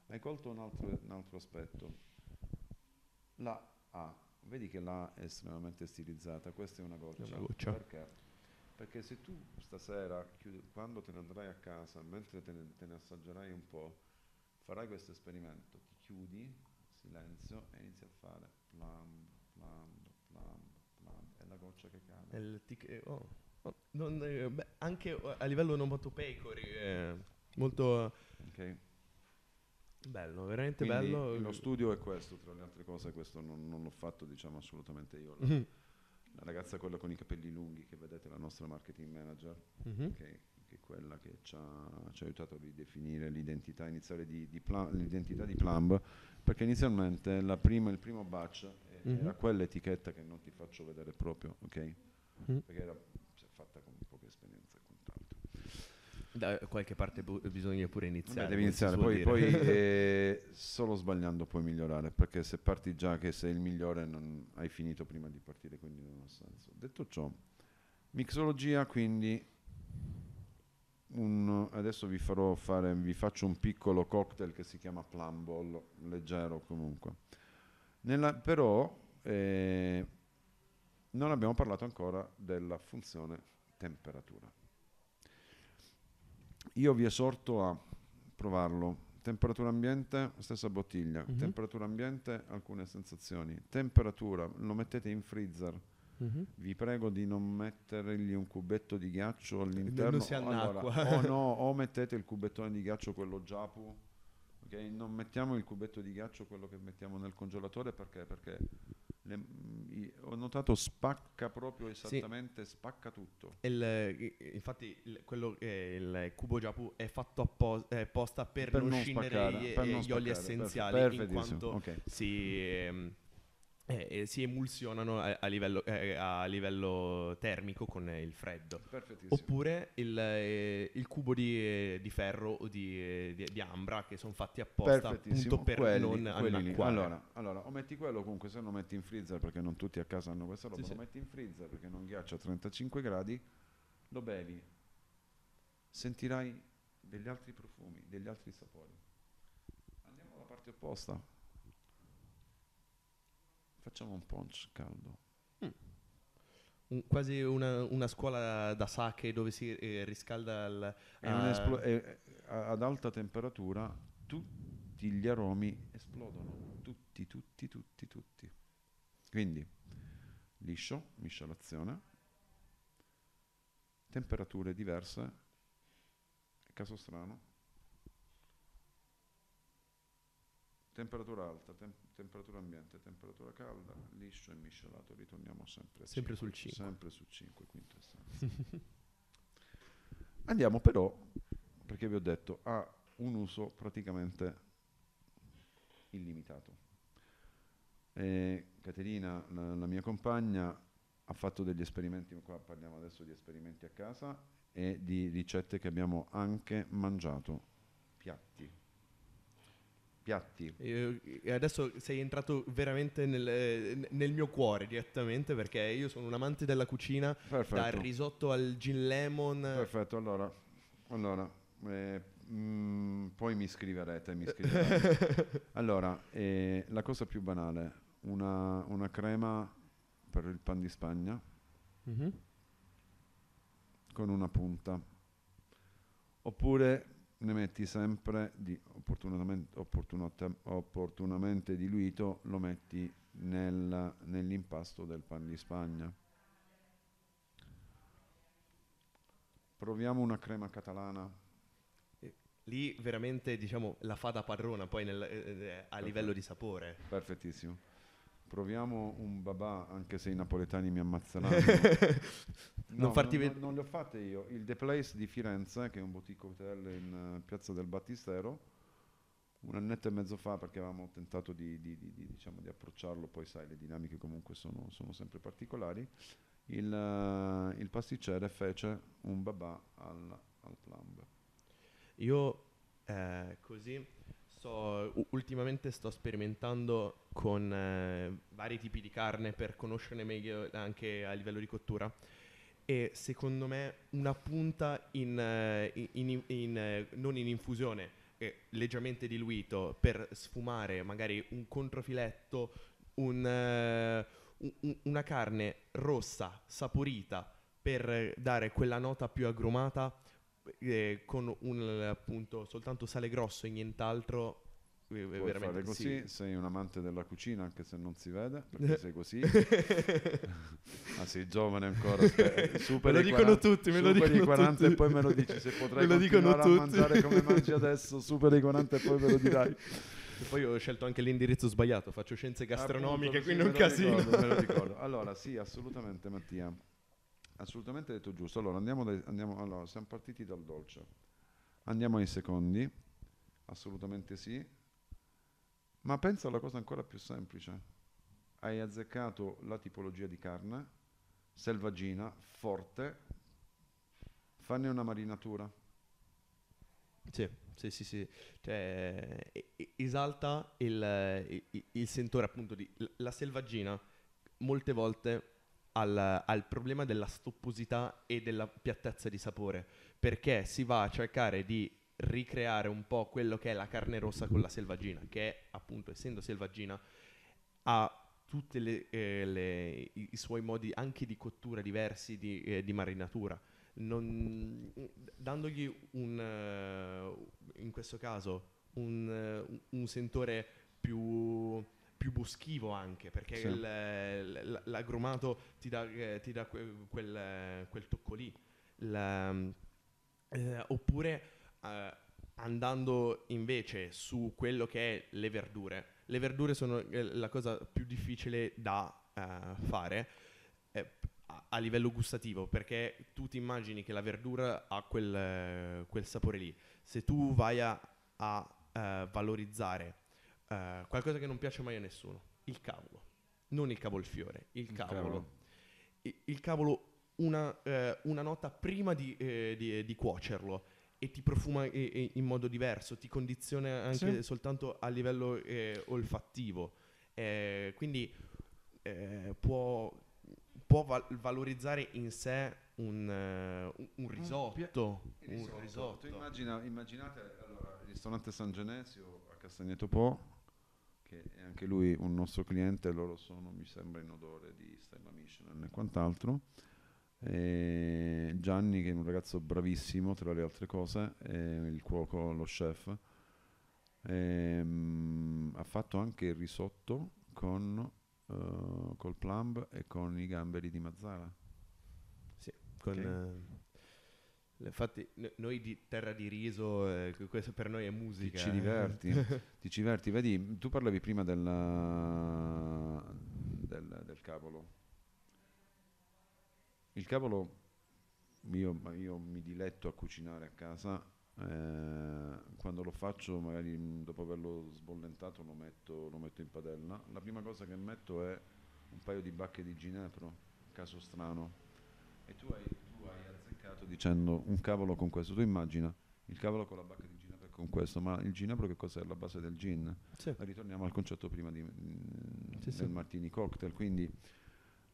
Hai colto un altro, un altro aspetto. La A, vedi che la è estremamente stilizzata, questa è una goccia. Una goccia. Perché? Perché se tu stasera, chiudi- quando te ne andrai a casa, mentre te ne, te ne assaggerai un po', farai questo esperimento, ti chiudi, silenzio, e inizi a fare plumb, plumb, plumb, plumb, è la goccia che cade. Il tic- eh, oh, oh, non, eh, beh, anche eh, a livello onomatopeico è molto Ok? Bello, veramente Quindi bello. lo studio è questo, tra le altre cose, questo non, non l'ho fatto diciamo assolutamente io. La, Mhm, la ragazza quella con i capelli lunghi che vedete, la nostra marketing manager, mhm. che, che è quella che ci ha, ci ha aiutato a ridefinire l'identità iniziale di, di Pla- l'identità di Plumb, perché inizialmente la prima- il primo batch Mhm. era quell'etichetta che non ti faccio vedere proprio, ok? Mhm. Perché era cioè, fatta con poca esperienza e quant'altro. Da qualche parte bu- bisogna pure iniziare. Vabbè, devi iniziare, poi, poi eh, solo sbagliando puoi migliorare, perché se parti già che sei il migliore non hai finito prima di partire, quindi non ha senso. Detto ciò, mixologia quindi un- adesso vi farò fare, vi faccio un piccolo cocktail che si chiama Plum Ball, leggero comunque. Nella- però eh, non abbiamo parlato ancora della funzione temperatura. Io vi esorto a provarlo. Temperatura ambiente, stessa bottiglia. Mhm. Temperatura ambiente, alcune sensazioni. Temperatura, lo mettete in freezer. Mhm. Vi prego di non mettergli un cubetto di ghiaccio all'interno. Allora, o no, o mettete il cubettone di ghiaccio, quello giapu. ok? Non mettiamo il cubetto di ghiaccio, quello che mettiamo nel congelatore, perché? Perché le- mm, i- ho notato spacca proprio esattamente, spacca tutto. Il- infatti il, quello, eh, il cubo Japu è fatto apposta per, non, scindere spaccare, gli, per eh, non gli oli spaccare, essenziali perfe- in quanto ok. si, ehm, eh, eh, si emulsionano a, a livello, eh, a livello termico con eh, il freddo. Oppure il, eh, il cubo di, eh, di ferro o di, eh, di- di ambra che sono fatti apposta appunto per quelli, non quelli. Allora, allora, o metti quello comunque se lo metti in freezer perché non tutti a casa hanno questa roba, Sì, lo sì. metti in freezer perché non ghiaccia a 35 gradi, lo bevi, sentirai degli altri profumi, degli altri sapori. Andiamo alla parte opposta. Facciamo un punch caldo. Un- quasi una, una scuola da sake dove si eh, riscalda il... È ah, esplo- è- a- ad alta temperatura tutti gli aromi esplodono, tutti, tutti, tutti, tutti. Quindi liscio, miscelazione, temperature diverse, caso strano, temperatura alta, tem- temperatura ambiente, temperatura calda, liscio e miscelato, ritorniamo sempre, a Sempre cinque, sul cinque. Sempre su 5, quintessenza. Andiamo però, perché vi ho detto, ha un uso praticamente illimitato. E Caterina, la, la mia compagna, ha fatto degli esperimenti, qua parliamo adesso di esperimenti a casa e di ricette che abbiamo anche mangiato, piatti. Piatti. Eh, E adesso sei entrato veramente nel, eh, nel mio cuore direttamente perché io sono un amante della cucina, dal Perfetto. risotto al gin lemon. Perfetto, allora, allora eh, mm, poi mi scriverete, mi scriverete. allora, eh, la cosa più banale, una, una crema per il pan di Spagna Mhm. con una punta. Oppure ne metti sempre di opportunamente, opportunamente diluito, lo metti nel- nell'impasto del pan di Spagna. Proviamo una crema catalana. lì veramente diciamo la fa da padrona poi nel, eh, eh, a livello di sapore. Perfettissimo. Proviamo un babà, anche se i napoletani mi ammazzeranno. Non No, farti non, ved- non le ho fatte io. Il The Place di Firenze, che è un boutique hotel in eh, piazza del Battistero, un annetto e mezzo fa, perché avevamo tentato di, di- di- di, diciamo, di approcciarlo, poi sai, le dinamiche comunque sono, sono sempre particolari. Il, eh, il pasticcere fece un babà al, al plumb. Io eh, così sto, u- ultimamente sto sperimentando con eh, vari tipi di carne per conoscerne meglio anche a livello di cottura. E secondo me una punta in, eh, in- in- in, eh, non in infusione eh, leggermente diluito per sfumare magari un controfiletto un, eh, un- un- una carne rossa saporita per dare quella nota più agrumata eh, con un appunto soltanto sale grosso e nient'alro eh, Puoi veramente fare così, sì. sei un amante della cucina, anche se non si vede, perché sei così. ah, sei giovane ancora. superi Me lo dicono 40 tutti, me lo dicono 40 tutti. e poi me lo dici se potrai Me lo dicono tutti. mangiare come mangi adesso, superi i 40 e poi me lo dirai. E poi ho scelto anche l'indirizzo sbagliato, faccio scienze gastronomiche, Appunto, quindi sì, un me lo casino. ricordo, me lo ricordo. Allora, sì, assolutamente Mattia. Assolutamente detto giusto. Allora, andiamo, dai- andiamo- allora, siamo partiti dal dolce. Andiamo ai secondi. Assolutamente sì. Ma pensa alla cosa ancora più semplice. Hai azzeccato la tipologia di carne, selvaggina, forte. Fanne una marinatura. Sì, sì, sì, sì. Cioè, esalta il, il- il sentore appunto di... La selvaggina molte volte ha il problema della stopposità e della piattezza di sapore, perché si va a cercare di ricreare un po' quello che è la carne rossa con la selvaggina, che appunto, essendo selvaggina, ha tutti i, i suoi modi anche di cottura diversi, di, eh, di marinatura. Non- dandogli un, eh, in questo caso, un, eh, un sentore più, più boschivo anche, perché Sì. il- l'agrumato ti dà, eh, ti dà que- quel, quel tocco lì. La- eh, oppure eh, andando invece su quello che è le verdure, le verdure sono eh, la cosa più difficile da eh, fare eh, a, a livello gustativo, perché tu ti immagini che la verdura ha quel, quel sapore lì. Se tu vai a, a, valorizzare eh, qualcosa che non piace mai a nessuno, il cavolo, non il cavolfiore, il Il cavolo. Il cavolo una, eh, una nota prima di, eh, di- di cuocerlo e ti profuma eh, eh, in modo diverso, ti condiziona anche Sì. soltanto a livello eh, olfattivo. Eh, quindi eh, può, può val- valorizzare in sé un, eh, un- un risotto. Un risotto. risotto. Tu immagina- immaginate allora, il ristorante San Genesio a Castagneto Po, che è anche lui un nostro cliente, loro sono, mi sembra, in odore di Stella Michelin e quant'altro. E Gianni, che è un ragazzo bravissimo, tra le altre cose, il cuoco, lo chef, ehm, ha fatto anche il risotto con, eh, col plumb e con i gamberi di Mazzara. Con, Ok. eh, infatti noi di terra di riso, eh, questo per noi è Ti musica. ci eh. diverti, ti ci diverti. Vedi, tu parlavi prima della- del, del cavolo. Il cavolo, io, io mi diletto a cucinare a casa. eh, quando lo faccio, magari mh, dopo averlo sbollentato, lo metto, lo metto in padella. La prima cosa che metto è un paio di bacche di ginepro, caso strano. E tu hai, azzeccato dicendo un cavolo con questo. Tu immagina il cavolo con la bacca di ginepro e con questo, ma il ginepro che cos'è? La base del gin. Sì. Ritorniamo al concetto prima di, mm, Sì, del sì. martini cocktail, quindi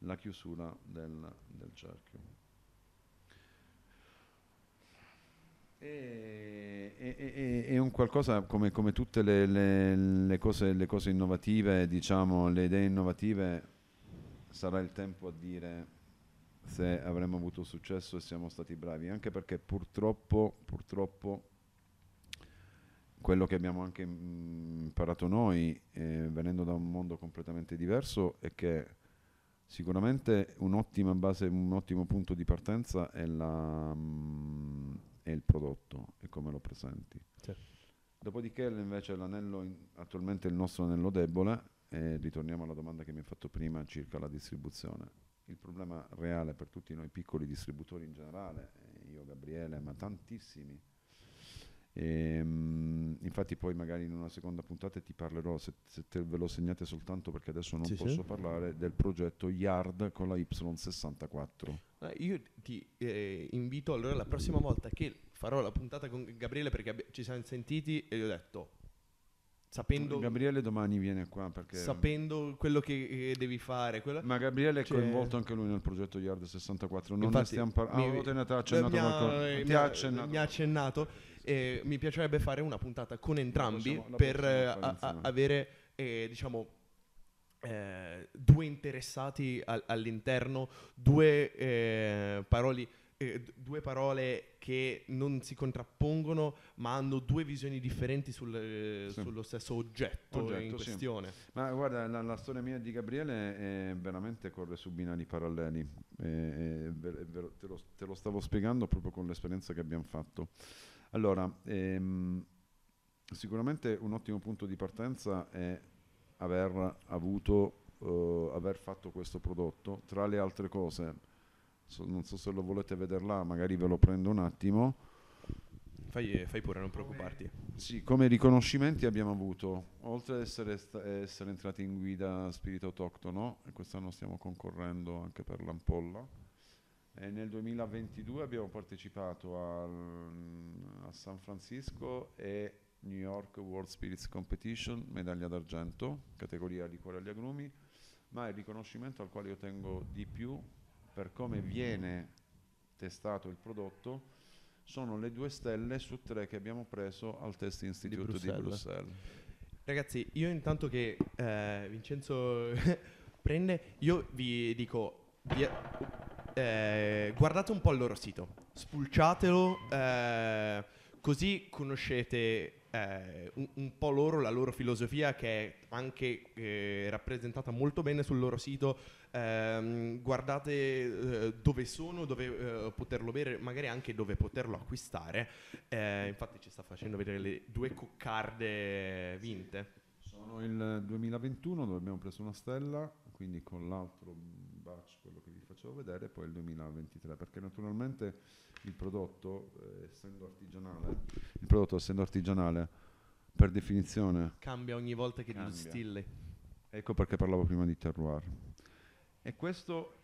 la chiusura del, del cerchio. E- È un qualcosa come, come tutte le, le- le cose, le cose innovative, diciamo, le idee innovative, sarà il tempo a dire se avremo avuto successo e siamo stati bravi, anche perché purtroppo, purtroppo quello che abbiamo anche mm, imparato noi, eh, venendo da un mondo completamente diverso, è che sicuramente un'ottima base, un ottimo punto di partenza è, la, mm, è il prodotto e come lo presenti. Sì. Dopodiché invece l'anello, in- attualmente il nostro anello debole, e ritorniamo alla domanda che mi hai fatto prima circa la distribuzione. Il problema reale per tutti noi piccoli distributori in generale, eh, io Gabriele, ma tantissimi, Ehm, infatti poi magari in una seconda puntata ti parlerò, se, se te ve lo segnate soltanto perché adesso non Sì, posso sì. parlare, del progetto Yard con la Y64. Eh, Io ti eh, invito allora la prossima volta che farò la puntata con Gabriele perché ci siamo sentiti e gli ho detto, sapendo, Gabriele domani viene qua perché... sapendo quello che, che devi fare, quello- Ma Gabriele è Cioè- coinvolto anche lui nel progetto Yard 64, non ne Infatti, stiamo parlando. mi- Ah, ne ha accennato mi ha- qualcosa. mi ha- accennato. mi ha accennato e mi piacerebbe fare una puntata con entrambi possiamo- per eh, a- a- avere eh, diciamo eh, due interessati al- all'interno due eh, paroli eh, due parole che non si contrappongono ma hanno due visioni differenti sul, eh, Sì. sullo stesso oggetto, Oggetto, in sì. questione Ma guarda, la, la storia mia di Gabriele è veramente corre su binari paralleli. Ver- è vero, te, lo, te lo stavo spiegando proprio con l'esperienza che abbiamo fatto. Allora, ehm, sicuramente un ottimo punto di partenza è aver avuto, eh, aver fatto questo prodotto. Tra le altre cose, so- non so se lo volete vedere là, magari ve lo prendo un attimo. fai, fai pure non preoccuparti Sì, come riconoscimenti abbiamo avuto, oltre ad essere, sta- essere entrati in guida spirito autoctono, e quest'anno stiamo concorrendo anche per l'Ampolla, e nel 2022 abbiamo partecipato al- a San Francisco e New York World Spirits Competition, medaglia d'argento, categoria liquore agli agrumi, ma il riconoscimento al quale io tengo di più per come viene testato il prodotto sono le due stelle su tre che abbiamo preso al Test Institute di Bruxelles. Bruxelles. Ragazzi, io intanto che eh, Vincenzo prende, io vi dico, vi- eh, guardate un po' il loro sito, spulciatelo, eh, così conoscete eh, un, un po' loro, la loro filosofia che è anche eh, rappresentata molto bene sul loro sito. Ehm, guardate eh, dove sono, dove eh, poterlo bere, magari anche dove poterlo acquistare. Eh, infatti ci sta facendo vedere le due coccarde vinte. Sono il 2021 dove abbiamo preso una stella, quindi con l'altro batch, quello che vi facevo vedere, e poi il 2023, perché naturalmente il prodotto, eh, essendo artigianale, il prodotto essendo artigianale, per definizione, Cambia ogni volta che lo Cambia. distilli. ecco perché parlavo prima di terroir. E questo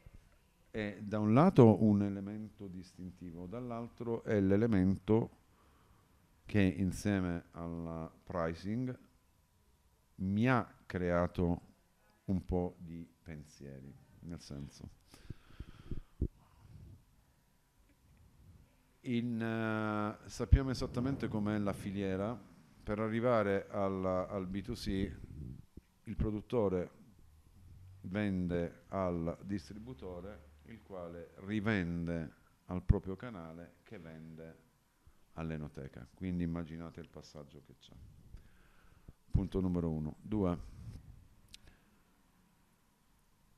è da un lato un elemento distintivo, dall'altro è l'elemento che insieme al pricing mi ha creato un po' di pensieri, nel senso in, eh, sappiamo esattamente com'è la filiera. Per arrivare alla- al B2C il produttore vende al distributore il quale rivende al proprio canale che vende all'enoteca. Quindi immaginate il passaggio che c'è. Punto numero uno. Due.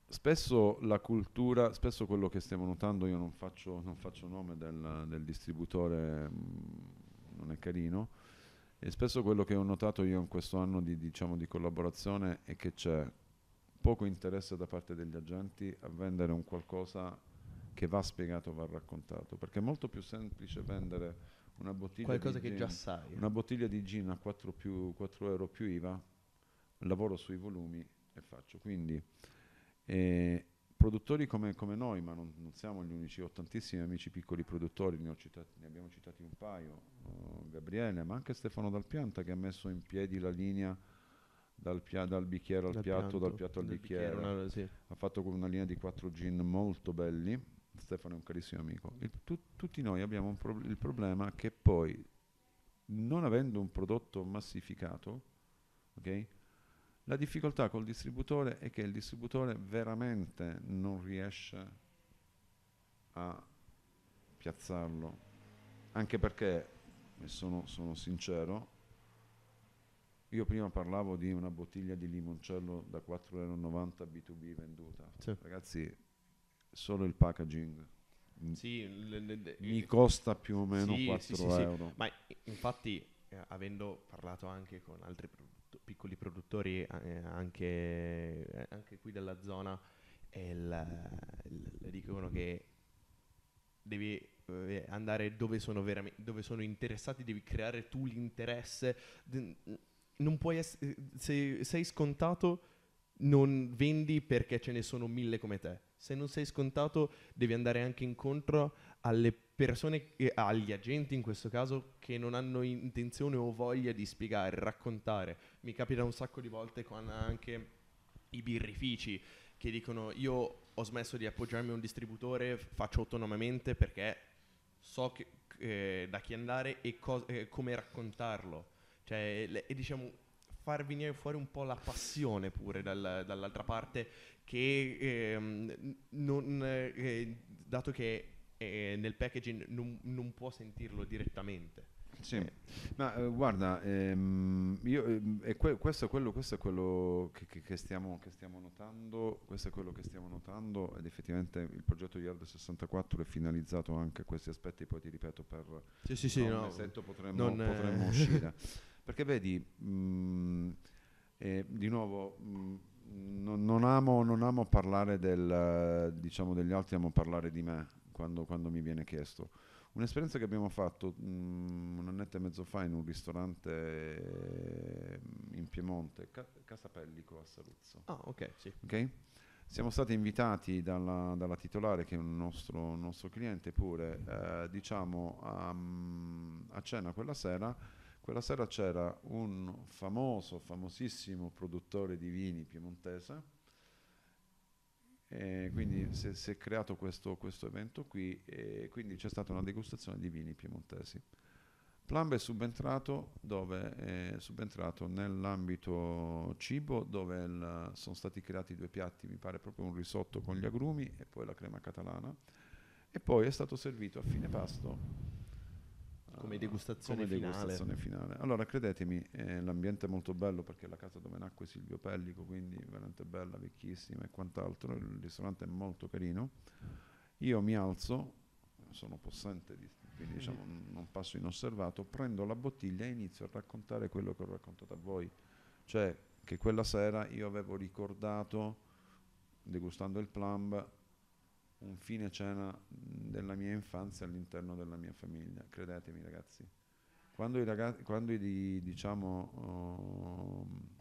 Spesso la cultura spesso quello che stiamo notando io non faccio, non faccio nome del, del distributore mm, non è carino e spesso quello che ho notato io in questo anno di, diciamo, di collaborazione è che c'è poco interesse da parte degli agenti a vendere un qualcosa che va spiegato, va raccontato, perché è molto più semplice vendere una bottiglia Qualcosa di che gin, già sai. una bottiglia di gin a 4, più, 4 euro più IVA, lavoro sui volumi e faccio. Quindi eh, produttori come, come noi, ma non, non siamo gli unici, ho tantissimi amici piccoli produttori, ne, ho citati- ne abbiamo citati un paio, oh, Gabriele, ma anche Stefano Dalpianta che ha messo in piedi la linea dal, pia- dal bicchiere al Dal piatto, dal piatto al dal bicchiere una- sì. ha fatto una linea di quattro gin molto belli. Stefano è un carissimo amico. Il- tu- tutti noi abbiamo un prob- il problema che poi, non avendo un prodotto massificato, ok, la difficoltà col distributore è che il distributore veramente non riesce a piazzarlo. Anche perché, e sono, sono sincero, io prima parlavo di una bottiglia di limoncello da 4,90 euro B2B venduta. Sì. Ragazzi, solo il packaging m- Sì, l- l- l- mi costa più o meno Sì, 4 sì, sì, sì. euro. Ma infatti, eh, avendo parlato anche con altri produtto- piccoli produttori, eh, anche, eh, anche qui della zona, il- il- le dicono che devi eh, andare dove sono, veramente, dove sono interessati, devi creare tu l'interesse. D- Non puoi essere, se sei scontato, non vendi perché ce ne sono mille come te. Se non sei scontato, devi andare anche incontro alle persone, e agli agenti in questo caso, che non hanno intenzione o voglia di spiegare, raccontare. Mi capita un sacco di volte con anche i birrifici che dicono io ho smesso di appoggiarmi a un distributore, faccio autonomamente perché so che- eh, da chi andare e cos- eh, come raccontarlo. Cioè, le- e diciamo, far venire fuori un po' la passione pure dal- dall'altra parte che ehm, non, eh, dato che eh, nel packaging non, non può sentirlo direttamente. Sì, ma eh, guarda, ehm, io, ehm, e que- questo, è quello, questo è quello che, che- che stiamo, che stiamo notando, questo è quello che stiamo notando ed effettivamente il progetto Yard 64 è finalizzato anche a questi aspetti, poi ti ripeto, per Sì, sì, sì, no. mesetto potremmo, non, eh, potremmo uscire. Perché vedi, mh, eh, di nuovo, mh, non, non amo, non amo parlare del, diciamo, degli altri, amo parlare di me quando, quando mi viene chiesto. Un'esperienza che abbiamo fatto mh, un annetto e mezzo fa in un ristorante eh, in Piemonte, Ca- Casa Pellico a Saluzzo. Ah, ok, sì. ok? Siamo stati invitati dalla, dalla titolare, che è un nostro, un nostro cliente pure, eh, diciamo a, a cena quella sera. Quella sera c'era un famoso, famosissimo produttore di vini piemontese. E quindi si è, si è creato questo, questo evento qui e quindi c'è stata una degustazione di vini piemontesi. Plumb è subentrato, è subentrato nell'ambito cibo dove il- sono stati creati due piatti, mi pare proprio un risotto con gli agrumi e poi la crema catalana e poi è stato servito a fine pasto Come eh, degustazione come finale. degustazione finale. Allora credetemi, eh, l'ambiente è molto bello perché è la casa dove nacque Silvio Pellico, quindi veramente bella, vecchissima e quant'altro, il ristorante è molto carino. Io mi alzo, sono possente, di- quindi diciamo, n- non passo inosservato, prendo la bottiglia e inizio a raccontare quello che ho raccontato a voi. Cioè che quella sera io avevo ricordato, degustando il plumb, un fine cena della mia infanzia all'interno della mia famiglia. Credetemi ragazzi. Quando i ragazzi, quando i, di- diciamo, um,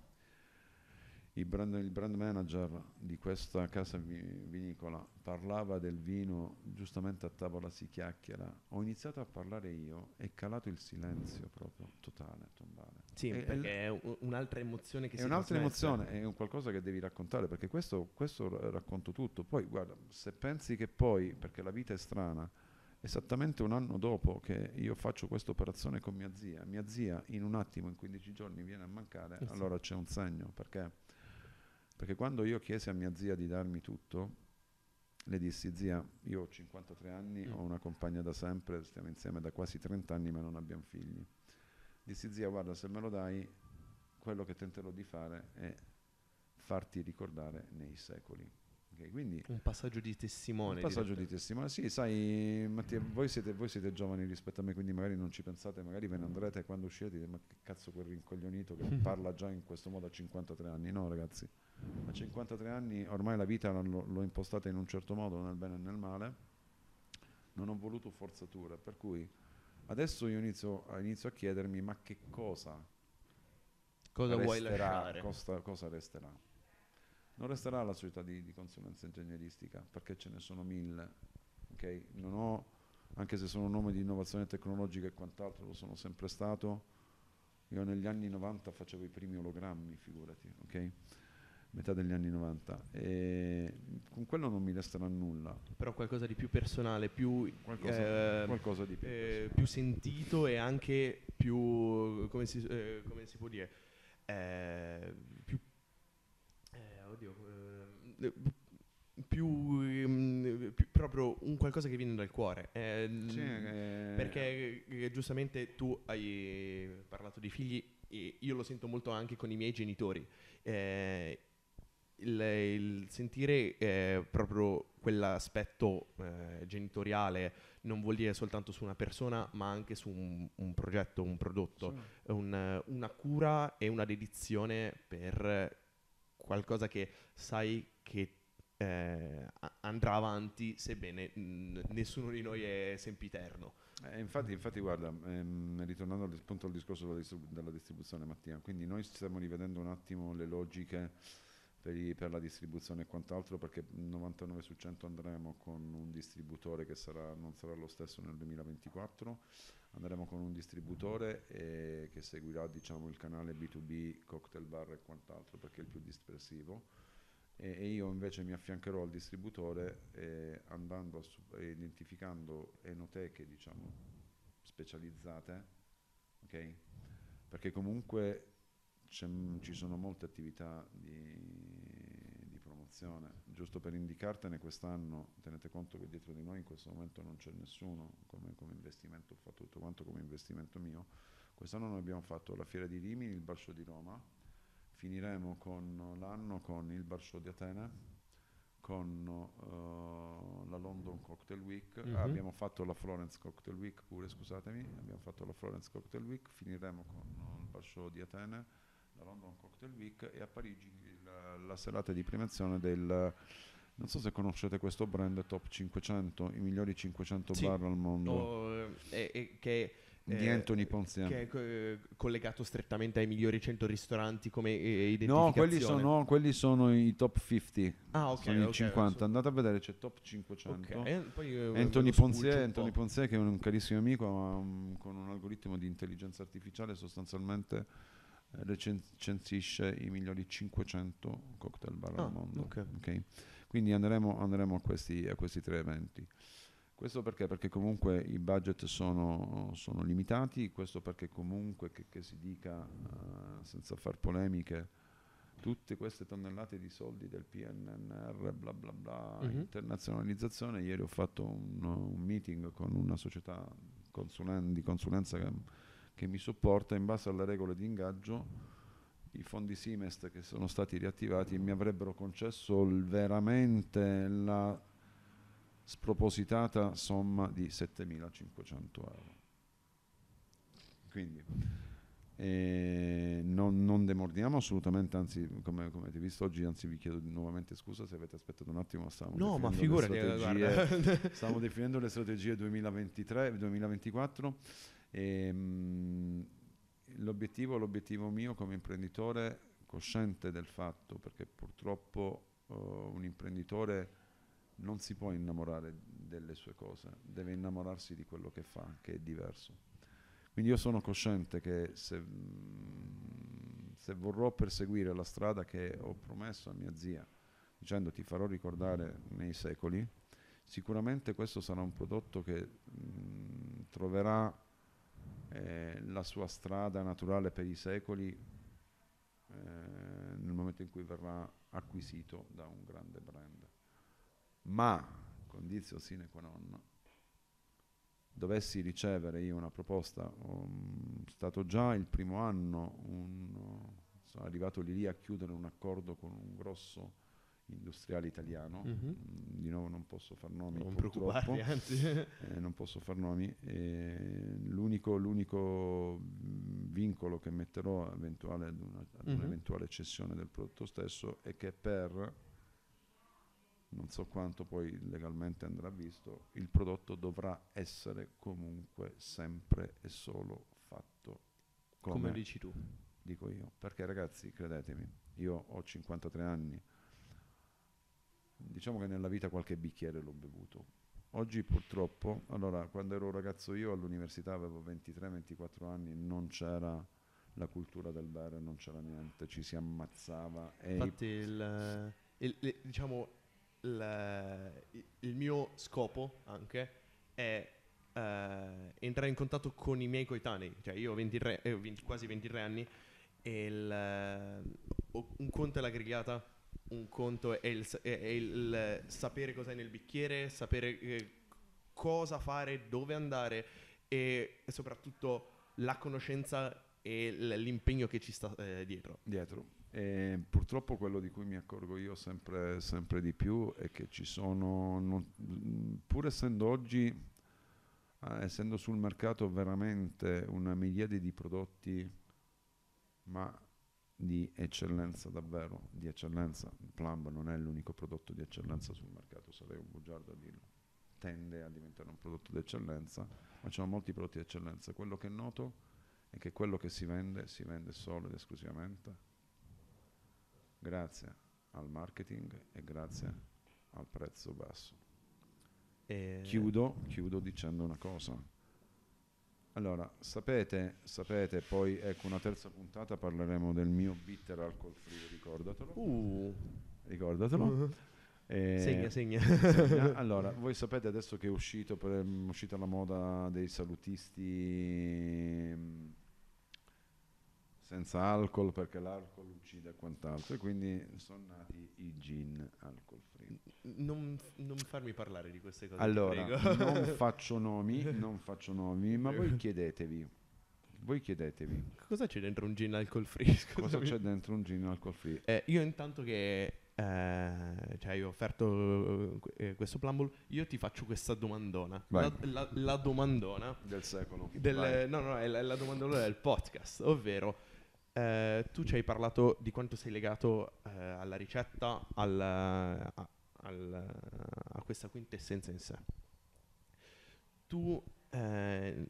i brand- il brand manager di questa casa vi- vinicola parlava del vino, giustamente a tavola si chiacchiera, ho iniziato a parlare io, è calato il silenzio proprio, totale, tombale. Sì, E- perché è un- un'altra emozione che è si un'altra trasmette. emozione, è un qualcosa che devi raccontare, perché questo, questo ra- racconto tutto. Poi guarda, se pensi che poi, perché la vita è strana, esattamente un anno dopo che io faccio questa operazione con mia zia, mia zia in un attimo, in 15 giorni, viene a mancare, Eh sì. allora c'è un segno, perché? Perché quando io chiesi a mia zia di darmi tutto, le dissi, zia, io ho 53 anni, Mm. ho una compagna da sempre, stiamo insieme da quasi 30 anni, ma non abbiamo figli. Dissi, zia, guarda, se me lo dai, quello che tenterò di fare è farti ricordare nei secoli. Ok, Quindi Un passaggio di testimone. un passaggio di testimone. Sì, sai, Mattia, voi siete, voi siete giovani rispetto a me, quindi magari non ci pensate, magari ve ne andrete quando uscite dite ma che cazzo quel rincoglionito che parla già in questo modo a 53 anni. No ragazzi, a 53 anni ormai la vita l'ho, l'ho impostata in un certo modo, nel bene e nel male, non ho voluto forzature, per cui adesso io inizio, inizio a chiedermi ma che cosa Cosa vuoi resterà, lasciare? Cosa, cosa resterà? Non resterà la società di, di consulenza ingegneristica perché ce ne sono mille. ok? Non ho, anche se sono un nome di innovazione tecnologica e quant'altro, lo sono sempre stato. Io negli anni 90 facevo i primi ologrammi, figurati, ok? Metà degli anni 90. E con quello non mi resterà nulla. Però qualcosa di più personale, più, Qualcosa, eh, qualcosa di più. eh, più sentito e anche più, come si, eh, come si può dire, eh, più, più, ehm, più proprio un qualcosa che viene dal cuore. eh, Sì, eh, Perché eh, giustamente tu hai parlato di figli e io lo sento molto anche con i miei genitori. Eh, il, il sentire eh, proprio quell'aspetto eh, genitoriale non vuol dire soltanto su una persona, ma anche su un, un progetto, un prodotto, Sì. un- una cura e una dedizione per qualcosa che sai che eh, andrà avanti, sebbene mh, nessuno di noi è sempiterno. Eh, infatti, infatti, guarda, ehm, ritornando appunto al discorso della, distribu- della distribuzione, Mattia, quindi noi stiamo rivedendo un attimo le logiche per, i- per la distribuzione e quant'altro, perché 99 su 100 andremo con un distributore che sarà, non sarà lo stesso nel 2024, andremo con un distributore eh, che seguirà diciamo, il canale B2B, cocktail bar e quant'altro, perché è il più dispersivo. E, e io invece mi affiancherò al distributore eh, andando a identificando enoteche diciamo specializzate ok perché comunque ci sono molte attività di, di promozione giusto per indicartene quest'anno tenete conto che dietro di noi in questo momento non c'è nessuno come, come investimento ho fatto tutto quanto come investimento mio. Quest'anno noi abbiamo fatto la fiera di Rimini il bar show di Roma. Finiremo con l'anno con il Bar Show di Atene, con eh, la London Cocktail Week, Mhm. abbiamo fatto la Florence Cocktail Week pure, scusatemi, abbiamo fatto la Florence Cocktail Week, finiremo con eh, il Bar Show di Atene, la London Cocktail Week e a Parigi la, la serata di premiazione del... Non so se conoscete questo brand Top 500, i migliori 500 Sì. bar al mondo, O, eh, e- e che, di eh, Anthony Ponzien. che è eh, collegato strettamente ai migliori 100 ristoranti come eh, No identificazione. quelli, sono, quelli sono i top 50. Ah, ok, sono i ok, 50. so- Andate a vedere, c'è top 500. Ok, e poi, eh, Anthony Ponzier, Anthony po'. Ponzier, che è un carissimo amico, ma, um, con un algoritmo di intelligenza artificiale sostanzialmente eh, recen- censisce i migliori 500 cocktail bar Ah, al mondo. ok. ok? Quindi andremo, andremo a, questi, a questi tre eventi. Questo perché? Perché comunque i budget sono, sono limitati, questo perché comunque che, che si dica eh, senza far polemiche, tutte queste tonnellate di soldi del PNNR, bla bla bla, Mhm. internazionalizzazione, ieri ho fatto un, un meeting con una società consulen- di consulenza che, mi sopporta in base alle regole di ingaggio. I fondi Simest che sono stati riattivati mi avrebbero concesso veramente la spropositata somma di 7.500 euro. Quindi eh, non, non demordiamo assolutamente, anzi come, come avete visto oggi, anzi vi chiedo nuovamente scusa se avete aspettato un attimo, stavamo No, ma le figurati, strategie- guarda. Stiamo definendo le strategie 2023-2024 e mm, l'obiettivo, l'obiettivo mio come imprenditore, cosciente del fatto, perché purtroppo eh, un imprenditore non si può innamorare delle sue cose, deve innamorarsi di quello che fa, che è diverso. Quindi io sono cosciente che se, mm, se vorrò perseguire la strada che ho promesso a mia zia, dicendo ti farò ricordare nei secoli, sicuramente questo sarà un prodotto che mh, troverà eh, la sua strada naturale per i secoli eh, nel momento in cui verrà acquisito da un grande brand. Ma, condizio sine qua non, dovessi ricevere io una proposta, ho mh, stato già il primo anno, un- sono arrivato lì lì a chiudere un accordo con un grosso industriale italiano, Mhm. Mm, di nuovo non posso far nomi Non preoccuparti, anzi. eh, non posso far nomi, eh, l'unico, l'unico mh, vincolo che metterò eventuale ad, una- ad Mhm. un'eventuale cessione del prodotto stesso è che per non so quanto poi legalmente andrà visto, il prodotto dovrà essere comunque sempre e solo fatto come, Come dici tu. dico io. Perché ragazzi, credetemi, io ho 53 anni, diciamo che nella vita qualche bicchiere l'ho bevuto. Oggi purtroppo, allora quando ero ragazzo io all'università avevo 23-24 anni, non c'era la cultura del bere, non c'era niente, ci si ammazzava Infatti, il, il- il- diciamo, il, mio scopo anche è eh, entrare in contatto con i miei coetanei. Cioè, io ho 23, eh, ho 20 quasi 23 anni e il, ho- un conto è la grigliata, un conto è il, è- il sapere cos'è nel bicchiere, sapere eh, cosa fare, dove andare e, soprattutto la conoscenza e l'impegno che ci sta eh, dietro. dietro. E purtroppo quello di cui mi accorgo io sempre, sempre di più è che ci sono, non, pur essendo oggi, eh, essendo sul mercato veramente una miriade di prodotti, ma di eccellenza davvero, di eccellenza. Il Plumb non è l'unico prodotto di eccellenza sul mercato, sarei un bugiardo a dirlo. Tende a diventare un prodotto di eccellenza, ma ci sono molti prodotti di eccellenza. Quello che noto è che quello che si vende si vende solo ed esclusivamente grazie al marketing e grazie al prezzo basso. E... Chiudo, chiudo dicendo una cosa. Allora, sapete, sapete, poi ecco una terza puntata parleremo del mio bitter alcol free, ricordatelo. Uh. Ricordatelo. Uh. Eh, Segna, segna. segna. Allora, voi sapete adesso che è uscito, per, è uscita la moda dei salutisti mh, senza alcol perché l'alcol uccide e quant'altro e quindi sono nati i gin alcol free. Non, non farmi parlare di queste cose. Allora, non faccio nomi, non faccio nomi, ma voi chiedetevi, voi chiedetevi Cosa c'è dentro un gin alcol free? cosa Scusami. c'è dentro un gin alcol free. Eh, io intanto che eh, cioè io ho offerto eh, questo plumble, io ti faccio questa domandona. La, la- la domandona Del secolo. del, no, no, è la, è la domandona del podcast, ovvero eh, tu ci hai parlato di quanto sei legato eh, alla ricetta, al, a, al- a questa quintessenza in sé. Tu eh,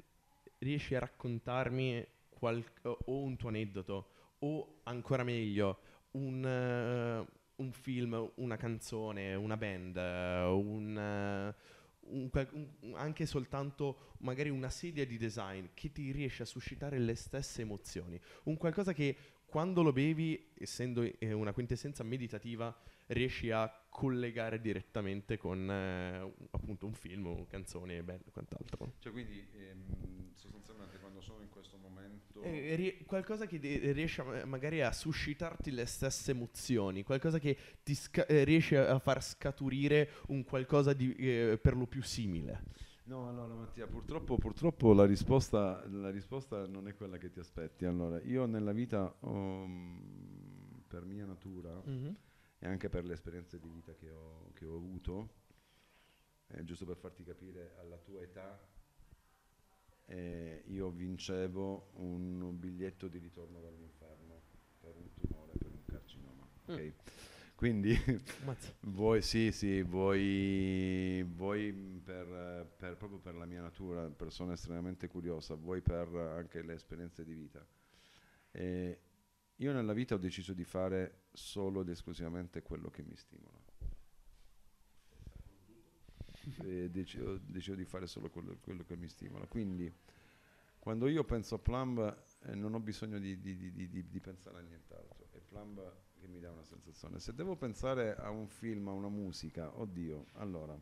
riesci a raccontarmi qual- o un tuo aneddoto o ancora meglio un, eh, un film, una canzone, una band, un, eh, un un- anche soltanto magari una sedia di design che ti riesce a suscitare le stesse emozioni, un qualcosa che quando lo bevi, essendo eh, una quintessenza meditativa, riesci a collegare direttamente con eh, appunto un film, una canzone, band, quant'altro. Cioè, quindi ehm, sostanzialmente quando sono in questo momento Eh, rie- qualcosa che de- riesce a- magari a suscitarti le stesse emozioni, qualcosa che ti sca- eh, riesce a far scaturire un qualcosa di eh, per lo più simile. No, allora Mattia, purtroppo, purtroppo la, risposta, la risposta non è quella che ti aspetti. Allora, io nella vita, mm, per mia natura e anche per le esperienze di vita che ho, che ho avuto, eh, giusto per farti capire, alla tua età, eh, io vincevo un biglietto di ritorno dall'inferno per un tumore, per un carcinoma. ok? Quindi Mazza. voi sì, sì, voi, voi per, per- proprio per la mia natura, persona estremamente curiosa, voi per anche le esperienze di vita. E io nella vita ho deciso di fare solo ed esclusivamente quello che mi stimola. E decido, decido di fare solo quello, quello che mi stimola. Quindi quando io penso a Plumb eh, non ho bisogno di, di- di- di- pensare a nient'altro. È Plumb che mi dà una sensazione. Se devo pensare a un film, a una musica, oddio, allora,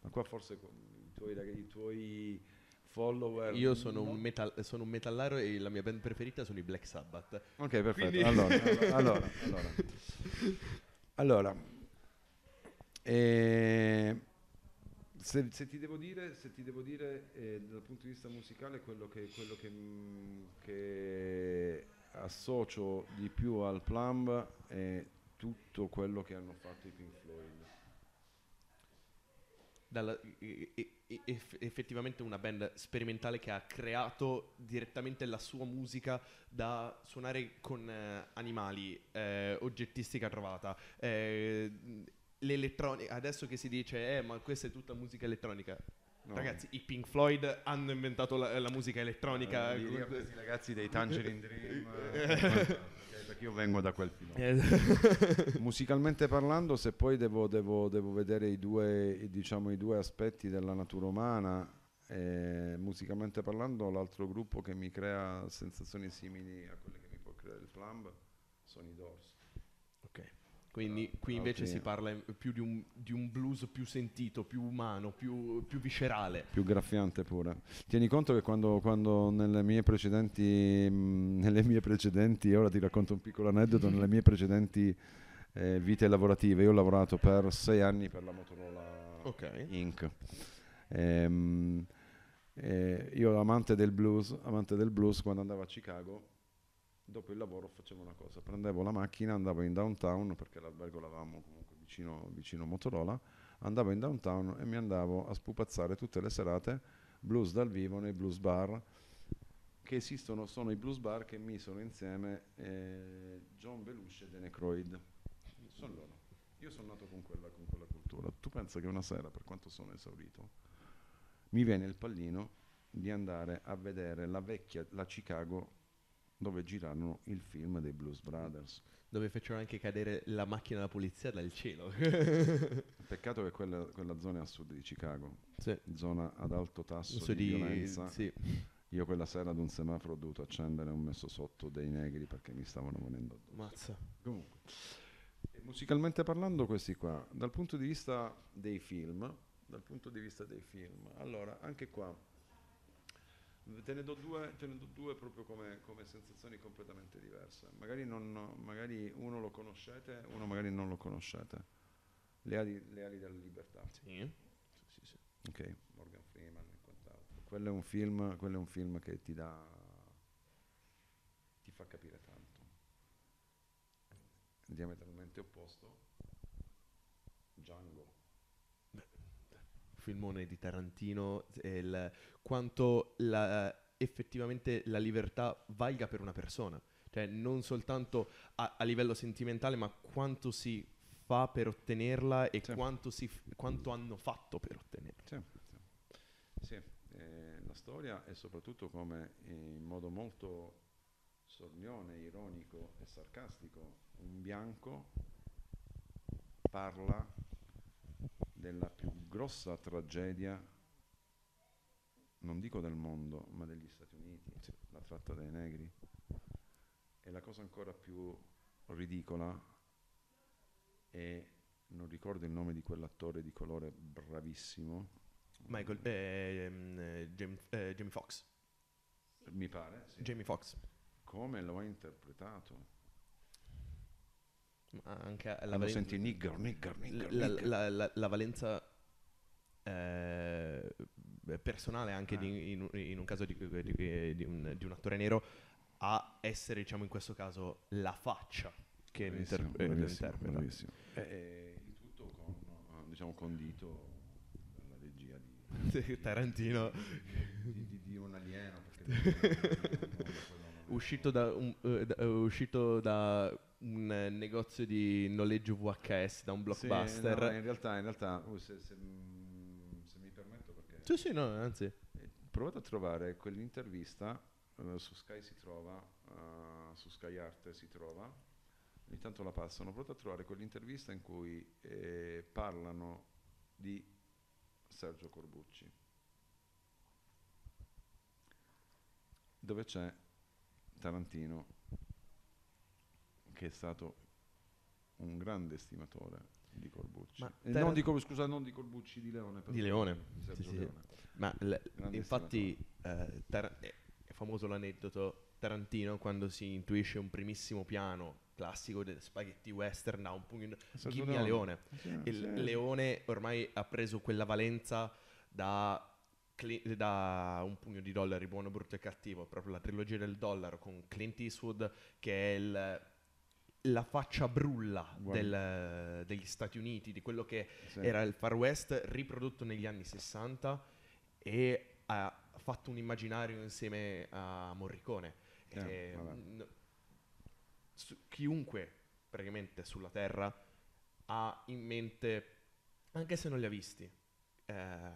ma qua forse i tuoi, i tuoi follower... Io sono no? un, metal- sono un metallaro e la mia band preferita sono i Black Sabbath. Ok, perfetto. Allora, allora, allora. Allora, eh, se, se ti devo dire, ti devo dire eh, dal punto di vista musicale, quello che, quello che, mm, che associo di più al Plumb è tutto quello che hanno fatto i Pink Floyd. Dalla- eff- effettivamente una band sperimentale che ha creato direttamente la sua musica da suonare con eh, animali, eh, oggettistica trovata. eh, l'elettronica, adesso che si dice, eh, ma questa è tutta musica elettronica. No. Ragazzi, i Pink Floyd hanno inventato la, la musica elettronica. Eh, li- con- questi ragazzi dei Tangerine Dream, eh, perché io vengo da quel filone. Eh, Musicalmente parlando, se poi devo, devo- devo vedere i due, diciamo, i due aspetti della natura umana, eh, musicalmente parlando, l'altro gruppo che mi crea sensazioni simili a quelle che mi può creare il Plumb sono i Doors. Quindi qui Ah, invece sì. si parla più di un, di un blues più sentito, più umano, più, più viscerale. Più graffiante pure. Tieni conto che quando, quando nelle mie nelle mie precedenti, ora ti racconto un piccolo aneddoto, nelle mie precedenti eh, vite lavorative, io ho lavorato per sei anni per la Motorola Ok. Inc. Ehm, eh, io amante del blues, amante del blues, quando andavo a Chicago dopo il lavoro facevo una cosa, prendevo la macchina, andavo in downtown, perché l'albergo l'avevamo comunque vicino, vicino Motorola, andavo in downtown e mi andavo a spupazzare tutte le serate blues dal vivo nei blues bar che esistono, sono i blues bar che misero insieme eh, John Belushi e Danny Croyd. Sono loro. Io sono nato con quella, con quella cultura. Tu pensa che una sera, per quanto sono esaurito, mi viene il pallino di andare a vedere la vecchia, la Chicago, dove girarono il film dei Blues Brothers. Dove fecero anche cadere la macchina della polizia dal cielo. Peccato che quella, quella zona è a sud di Chicago, sì. zona ad alto tasso di, di- violenza. sì. Io quella sera ad un semaforo ho dovuto accendere e ho messo sotto dei negri perché mi stavano venendo addosso. Mazza. Comunque, e musicalmente parlando, questi qua, dal punto di vista dei film, dal punto di vista dei film, allora anche qua te ne do due, ne do due proprio come, come sensazioni completamente diverse. Magari, non- magari uno lo conoscete, uno magari non lo conoscete. Le ali, le ali della libertà. Sì. Sì, sì. Ok, Morgan Freeman e quant'altro. Quello è un film, quello è un film che ti dà ti fa capire tanto. Diametralmente opposto Django. Filmone di Tarantino, il- quanto la- effettivamente la libertà valga per una persona. Cioè, non soltanto a, a livello sentimentale, ma quanto si fa per ottenerla e Sì. quanto, si quanto hanno fatto per ottenerla. Sì, sì. Sì, eh, la storia e soprattutto come in modo molto sornione, ironico e sarcastico un bianco parla della più grossa tragedia, non dico del mondo, ma degli Stati Uniti, la tratta dei negri. E la cosa ancora più ridicola è, non ricordo il nome di quell'attore di colore bravissimo, Michael, ehm, eh, Jamie, eh, Jamie Foxx. mi pare, sì. Jamie Foxx. come lo ha interpretato. Ma Anche la, Quando valen- senti nigger, nigger, nigger, la, nigger. la- la- la valenza eh, personale anche Ah. di- in, in un caso di, di- di un, di un attore nero a essere diciamo in questo caso la faccia che Bravissimo, inter- eh, bravissimo, interpreta bravissimo. E, e il tutto con, eh, diciamo, condito dalla regia di, Tarantino di, di- di un alieno. Perché uscito da un, eh, da- eh, uscito da un negozio di noleggio VHS da un blockbuster. Sì, no, in realtà, in realtà oh, se, se- mm, se mi permetto, perché sì sì no anzi. Eh, Provate a trovare quell'intervista, eh, su Sky si trova, eh, su Sky Arte si trova, ogni tanto la passano, provate a trovare quell'intervista in cui eh, parlano di Sergio Corbucci, dove c'è Tarantino, che è stato un grande estimatore di Corbucci. Eh, non di, Cor- scusa, non di Corbucci, di Leone. Di Leone, di sì, sì. Leone. Ma l- infatti eh, Tar- è famoso l'aneddoto Tarantino quando si intuisce un primissimo piano classico delle spaghetti western da un pugno Gimme a Leone. Sì, Il. Leone ormai ha preso quella valenza da, da un pugno di dollari, buono, brutto e cattivo, proprio la trilogia del dollaro con Clint Eastwood che è il- la faccia brulla del- degli Stati Uniti, di quello che Sì. era il Far West riprodotto negli anni 60 e ha fatto un immaginario insieme a Morricone. Eh, mm, su- chiunque praticamente sulla Terra ha in mente, anche se non li ha visti, eh,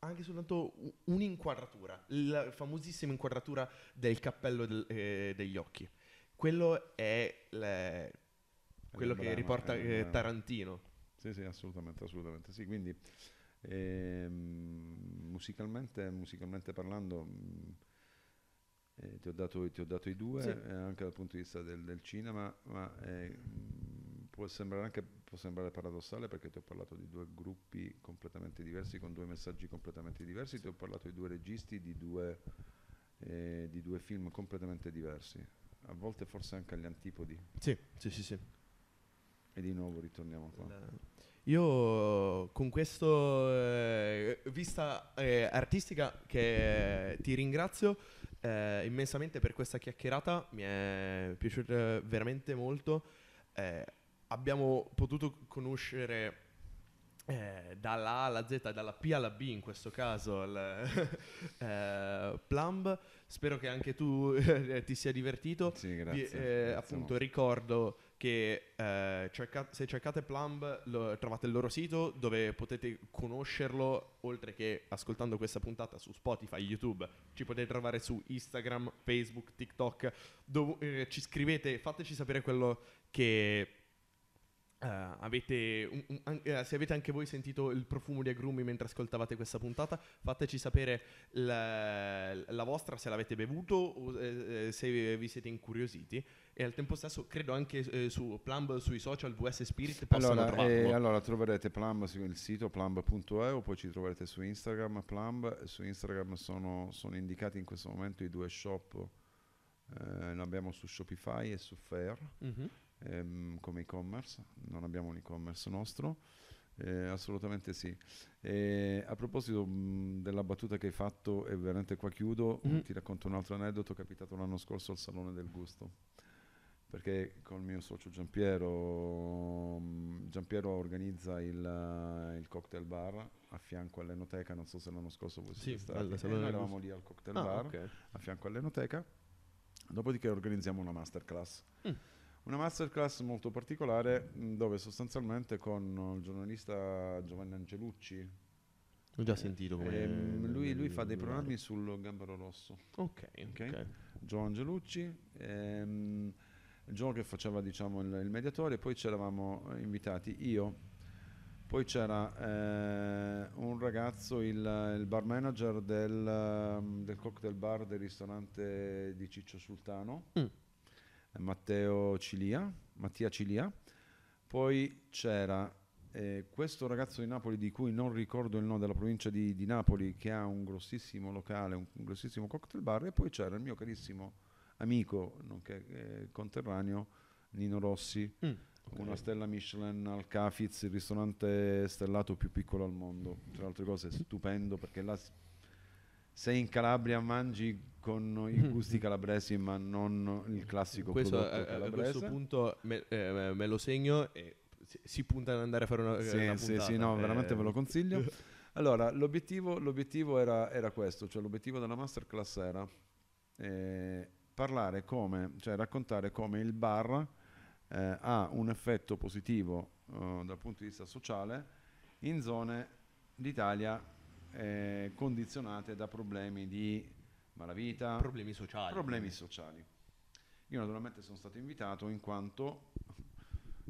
anche soltanto un'inquadratura, la famosissima inquadratura del cappello del- eh, degli occhi. Quello è le- quello che riporta eh. Tarantino. Sì, sì, assolutamente, assolutamente. Sì, quindi ehm, musicalmente, musicalmente parlando, mh, eh, ti, ho dato, ti ho dato i due, Sì. eh, anche dal punto di vista del, del cinema, ma eh, mh, può sembrare anche può sembrare paradossale perché ti ho parlato di due gruppi completamente diversi, con due messaggi completamente diversi, ti ho parlato di due registi, di due, eh, di due film completamente diversi, a volte forse anche agli antipodi. Sì, sì, sì, sì. E di nuovo ritorniamo qua. Io con questo eh, vista eh, artistica che ti ringrazio eh, immensamente per questa chiacchierata, mi è piaciuta veramente molto. Eh, abbiamo potuto conoscere eh, dalla A alla Z, dalla P alla B in questo caso, il, eh, Plumb. Spero che anche tu eh, ti sia divertito. Sì, grazie. Vi- eh, grazie appunto, molto. ricordo che eh, cerca- se cercate Plumb lo- trovate il loro sito dove potete conoscerlo, oltre che ascoltando questa puntata su Spotify, YouTube, ci potete trovare su Instagram, Facebook, TikTok. dov- eh, ci scrivete, fateci sapere quello che eh, avete un- un- eh, se avete anche voi sentito il profumo di agrumi mentre ascoltavate questa puntata, fateci sapere la, la vostra se l'avete bevuto o eh, eh, se vi siete incuriositi. E al tempo stesso credo anche eh, su Plumb sui social VS Spirit Allora, eh, allora troverete Plumb sul sito plumb.eu, poi ci troverete su Instagram Plumb, su Instagram sono, sono indicati in questo momento i due shop, eh, ne abbiamo su Shopify e su Fair Mhm. Ehm, come e-commerce, non abbiamo un e-commerce nostro, eh, assolutamente sì. E a proposito mh, della battuta che hai fatto, e veramente qua chiudo, Mhm. ti racconto un altro aneddoto capitato l'anno scorso al Salone del Gusto. Perché col mio socio Giampiero, mh, Giampiero organizza il, eh, il cocktail bar a fianco all'Enoteca, non so se l'anno scorso voi siete Sì, stati, e Salone noi eravamo lì al cocktail Ah, bar ok. a fianco all'Enoteca. Dopodiché organizziamo una masterclass. Mm. Una masterclass molto particolare mh, dove sostanzialmente con il giornalista Giovanni Angelucci, Ho già sentito come ehm, lui, lui fa dei lui programmi sul gambero rosso. Ok, Ok. ok. Gio Angelucci, ehm, Gio che faceva diciamo il, il mediatore, poi c'eravamo eh, invitati io, poi c'era eh, un ragazzo, il, il bar manager del, ehm, del cocktail bar del ristorante di Ciccio Sultano, Mm. Matteo Cilia, Mattia Cilia, poi c'era eh, questo ragazzo di Napoli di cui non ricordo il nome della provincia di, di Napoli che ha un grossissimo locale, un, un grossissimo cocktail bar e poi c'era il mio carissimo amico, nonché eh, conterraneo, Nino Rossi, Mm, una ok. stella Michelin al Cafiz, il ristorante stellato più piccolo al mondo. Tra le altre cose, stupendo perché là s- sei in Calabria, mangi con i gusti calabresi, ma non il classico Questo, prodotto eh, a calabrese. questo punto me, eh, me lo segno e si, punta ad andare a fare una, Sì, una sì, sì, no, veramente Eh, ve lo consiglio. Allora, l'obiettivo, l'obiettivo era, era questo, cioè l'obiettivo della masterclass era eh, parlare come, cioè raccontare come il bar eh, ha un effetto positivo eh, dal punto di vista sociale in zone d'Italia eh, condizionate da problemi di malavita, Problemi sociali. problemi sociali. Io naturalmente sono stato invitato in quanto,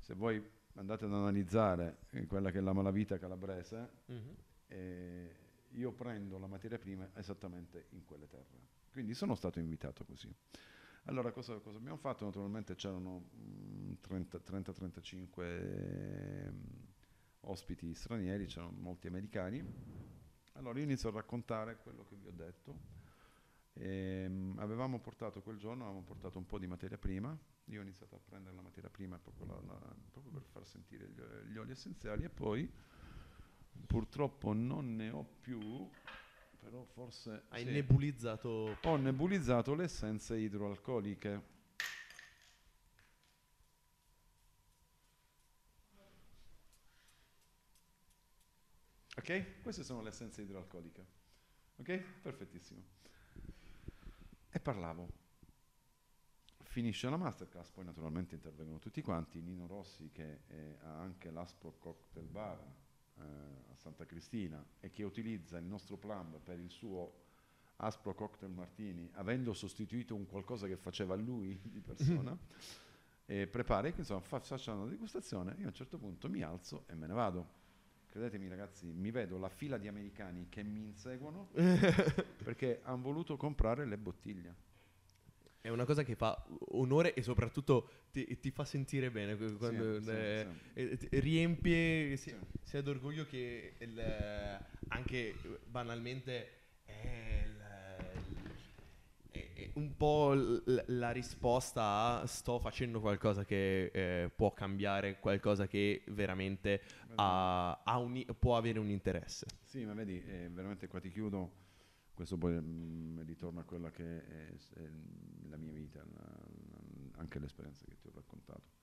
se voi andate ad analizzare eh, quella che è la malavita calabrese, Mhm. eh, io prendo la materia prima esattamente in quelle terre. Quindi sono stato invitato così. Allora, cosa, cosa abbiamo fatto? Naturalmente c'erano mm, 30 30-35 ehm, ospiti stranieri, c'erano molti americani. Allora io inizio a raccontare quello che vi ho detto. Ehm, avevamo portato quel giorno, avevamo portato un po' di materia prima. Io ho iniziato a prendere la materia prima proprio, la- la- proprio per far sentire gli, gli oli essenziali e poi purtroppo non ne ho più, però forse Hai sì. nebulizzato. ho nebulizzato le essenze idroalcoliche. Ok? Queste sono le essenze idroalcoliche. Ok? Perfettissimo. E parlavo. Finisce la masterclass, poi naturalmente intervengono tutti quanti. Nino Rossi che eh, ha anche l'Aspro Cocktail Bar eh, a Santa Cristina e che utilizza il nostro plumb per il suo Aspro Cocktail Martini, avendo sostituito un qualcosa che faceva lui di persona, e prepara, e insomma fa- facciamo una degustazione, io a un certo punto mi alzo e me ne vado. Credetemi ragazzi, mi vedo la fila di americani che mi inseguono perché hanno voluto comprare le bottiglie. È una cosa che fa onore e soprattutto ti, ti fa sentire bene quando Sì, sì, eh, sì. ti- riempie si- Sì. sia d'orgoglio che il, anche banalmente è un po' l- la risposta a sto facendo qualcosa che eh, può cambiare, qualcosa che veramente ha- ha un- può avere un interesse. Sì, ma vedi, eh, veramente qua ti chiudo. Questo poi mm, ritorna a quella che è, è la mia vita, la- anche l'esperienza che ti ho raccontato.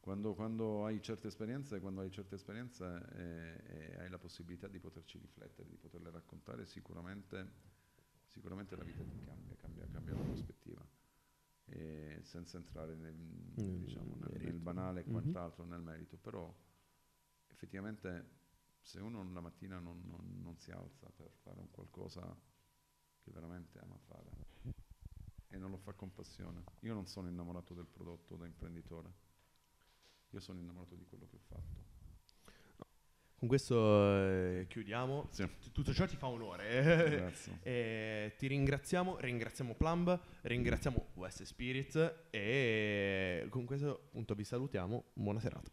Quando, quando hai certe esperienze, quando hai certe esperienze eh, e hai la possibilità di poterci riflettere, di poterle raccontare, sicuramente, sicuramente la vita ti cambia, cambia, cambia la prospettiva. E senza entrare nel, Mm, diciamo, nel- nel banale e Mhm. quant'altro, nel merito, però effettivamente se uno la mattina non, non- non si alza per fare un qualcosa che veramente ama fare e non lo fa con passione, io non sono innamorato del prodotto da imprenditore, io sono innamorato di quello che ho fatto. Con questo eh, chiudiamo. Sì. Tutto ciò ti fa onore. Grazie. E ti ringraziamo, ringraziamo Plumb, ringraziamo West Spirit e con questo appunto vi salutiamo. Buona serata.